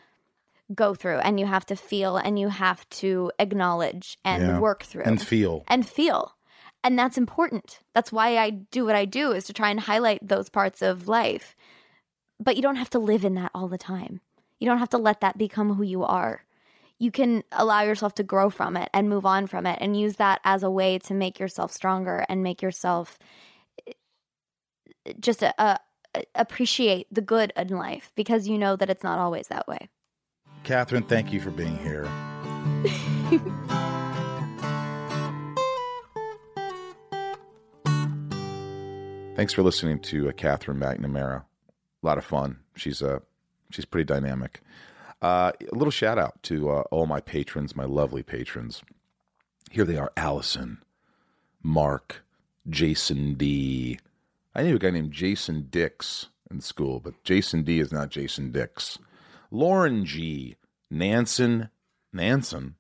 go through and you have to feel and you have to acknowledge and yeah. work through. And feel. And feel. And that's important. That's why i do what i do is to try and highlight those parts of life. But you don't have to live in that all the time. You don't have to let that become who you are. You can allow yourself to grow from it and move on from it and use that as a way to make yourself stronger and make yourself eh, just a, a appreciate the good in life because you know that it's not always that way Katherine, thank you for being here. Thanks for listening to uh, Katherine McNamara. A lot of fun. She's uh, she's pretty dynamic. Uh, a little shout out to uh, all my patrons, my lovely patrons. Here they are: Allison, Mark, Jason D. I knew a guy named Jason Dix in school, but Jason D is not Jason Dix. Lauren G, Nansen, Nansen,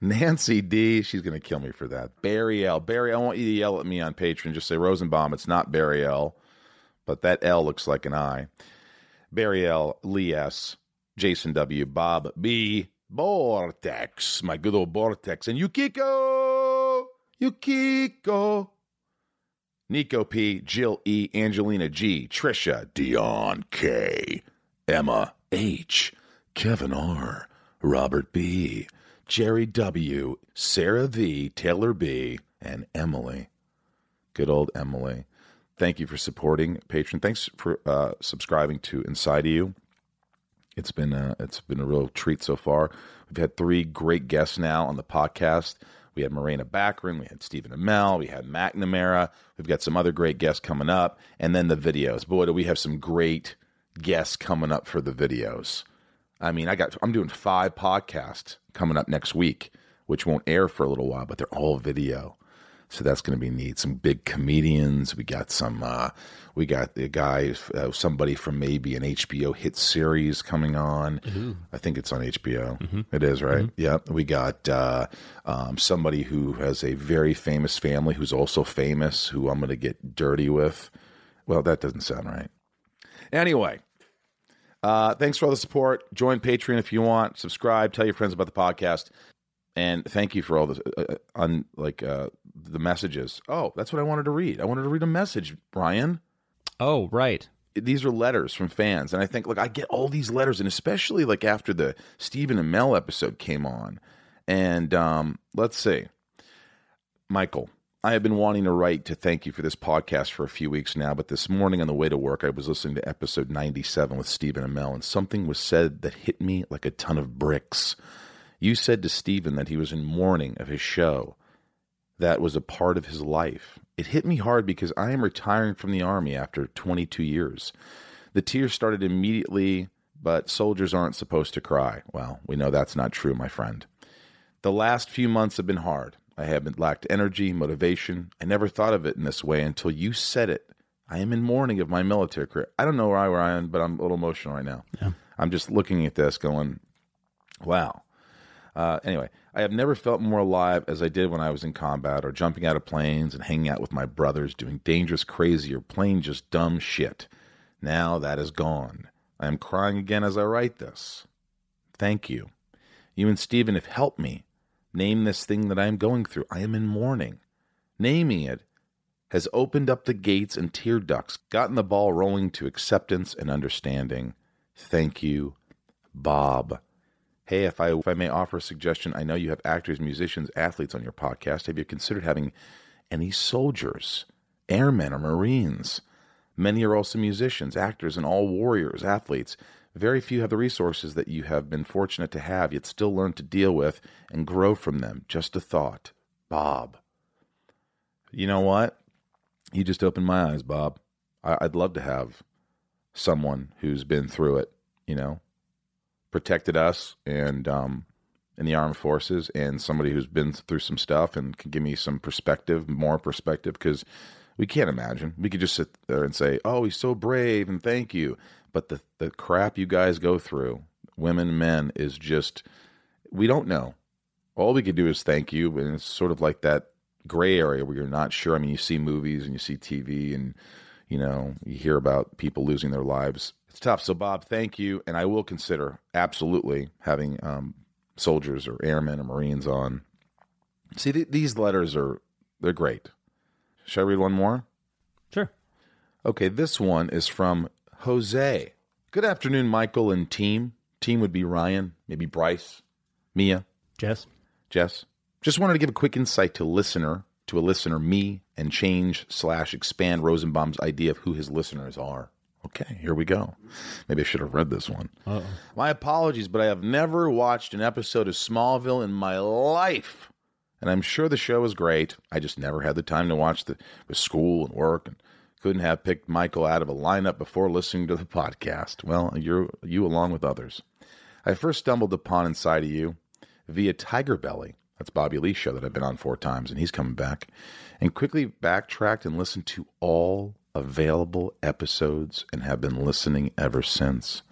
Nancy D. She's going to kill me for that. Barry L. Barry, I want you to yell at me on Patreon. Just say Rosenbaum. It's not Barry L. But that L looks like an I. Barry L. Lee S. Jason W. Bob B. Vortex. My good old Vortex. And Yukiko. Yukiko. Nico P. Jill E. Angelina G. Trisha. Dion K. Emma H. Kevin R., Robert B., Jerry W., Sarah V., Taylor B., and Emily. Good old Emily. Thank you for supporting Patreon. Thanks for uh, subscribing to Inside of You. It's been a, it's been a real treat so far. We've had three great guests now on the podcast. We had Morena Baccarin, we had Stephen Amell, we had McNamara. We've got some other great guests coming up, and then the videos. Boy, do we have some great guests coming up for the videos. I mean, I got I'm doing five podcasts coming up next week, which won't air for a little while, but they're all video. So that's going to be neat. Some big comedians. We got some. Uh, we got a guy, uh, somebody from maybe an HBO hit series coming on. Ooh. I think it's on HBO. Mm-hmm. It is right. Mm-hmm. Yep. We got uh, um, somebody who has a very famous family who's also famous. Who I'm going to get dirty with. Well, that doesn't sound right. Anyway, uh, thanks for all the support. Join Patreon if you want. Subscribe. Tell your friends about the podcast. And thank you for all the uh, uh, on like uh, the messages. Oh, that's what I wanted to read. I wanted to read a message, Brian. Oh, right. These are letters from fans, and I think, look, I get all these letters, and especially like after the Stephen Amell episode came on, and um, let's see, Michael. I have been wanting to write to thank you for this podcast for a few weeks now, but this morning on the way to work, I was listening to episode 97 with Stephen Amell, and something was said that hit me like a ton of bricks. You said to Stephen that he was in mourning of his show. That was a part of his life. It hit me hard because I am retiring from the Army after 22 years. The tears started immediately, but soldiers aren't supposed to cry. Well, we know that's not true, my friend. The last few months have been hard. I haven't lacked energy, motivation. I never thought of it in this way until you said it. I am in mourning of my military career. I don't know where I, am, but I'm a little emotional right now. Yeah. I'm just looking at this going, wow. Uh, anyway, I have never felt more alive as I did when I was in combat or jumping out of planes and hanging out with my brothers doing dangerous, crazy, or plain just dumb shit. Now that is gone. I am crying again as I write this. Thank you. You and Stephen have helped me name this thing that I am going through. I am in mourning. Naming it has opened up the gates and tear ducts, gotten the ball rolling to acceptance and understanding. Thank you, Bob. Hey, if I, if I may offer a suggestion, I know you have actors, musicians, athletes on your podcast. Have you considered having any soldiers, airmen, or Marines? Many are also musicians, actors, and all warriors, athletes. Very few have the resources that you have been fortunate to have, yet still learn to deal with and grow from them. Just a thought. Bob. You know what? You just opened my eyes, Bob. I, would love to have someone who's been through it, you know, protected us and um, in the armed forces, and somebody who's been through some stuff and can give me some perspective, more perspective, because we can't imagine. We could just sit there and say, "Oh, he's so brave," and thank you. But the the crap you guys go through, women, men, is just we don't know. All we can do is thank you, and it's sort of like that gray area where you're not sure. I mean, you see movies and you see TV and you know, you hear about people losing their lives. It's tough. So, Bob, thank you, and I will consider absolutely having um, soldiers or airmen or Marines on. See, th- these letters are they're great. Should I read one more? Sure. Okay, this one is from Jose. Good afternoon, Michael and team. Team would be Ryan, maybe Bryce, Mia, Jess, Jess. Just wanted to give a quick insight to listener, to a listener, me, and change slash expand Rosenbaum's idea of who his listeners are. Okay, here we go. Maybe I should have read this one. Uh-oh. My apologies, but I have never watched an episode of Smallville in my life. And I'm sure the show is great. I just never had the time to watch the with school and work and couldn't have picked Michael out of a lineup before listening to the podcast. Well, you're you along with others. I first stumbled upon Inside of You via Tiger Belly that's Bobby Lee's show that I've been on four times, and he's coming back. And quickly backtracked and listened to all available episodes and have been listening ever since.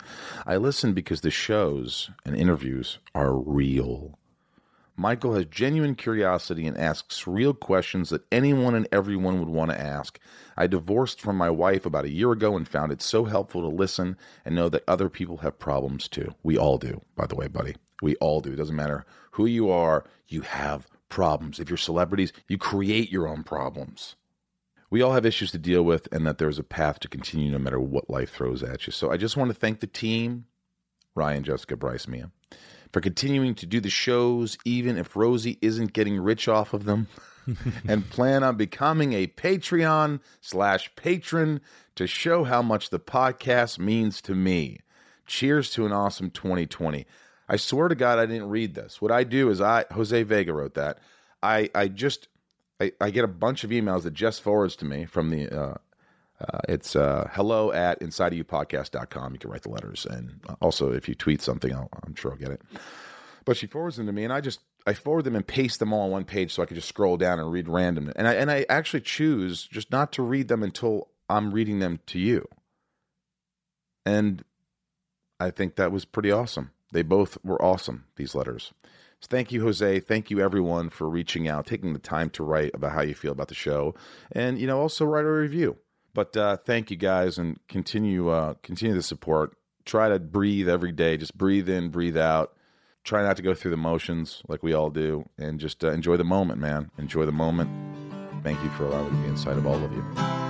I listen because the shows and interviews are real. Michael has genuine curiosity and asks real questions that anyone and everyone would want to ask. I divorced from my wife about a year ago and found it so helpful to listen and know that other people have problems too. We all do, by the way, buddy. We all do. It doesn't matter who you are, you have problems. If you're celebrities, you create your own problems. We all have issues to deal with, and that there's a path to continue no matter what life throws at you. So I just want to thank the team Ryan, Jessica, Bryce, Mia for continuing to do the shows, even if Rosie isn't getting rich off of them, and plan on becoming a Patreon slash patron to show how much the podcast means to me. Cheers to an awesome 2020. I swear to God, I didn't read this. What I do is I Jose Vega wrote that. I I just I, I get a bunch of emails that Jess forwards to me from the uh, uh, it's uh, hello at insideofyoupodcast.com. You can write the letters. And also, if you tweet something, i am sure I'll get it. But she forwards them to me, and I just I forward them and paste them all on one page so I can just scroll down and read random. And I and I actually choose just not to read them until I'm reading them to you. And I think that was pretty awesome. They both were awesome, these letters. So thank you, Jose. Thank you, everyone, for reaching out, taking the time to write about how you feel about the show, and you know, also write a review. But uh, thank you guys, and continue uh, continue the support. Try to breathe every day. Just breathe in, breathe out. Try not to go through the motions like we all do, and just uh, enjoy the moment, man. Enjoy the moment. Thank you for allowing me inside of all of you.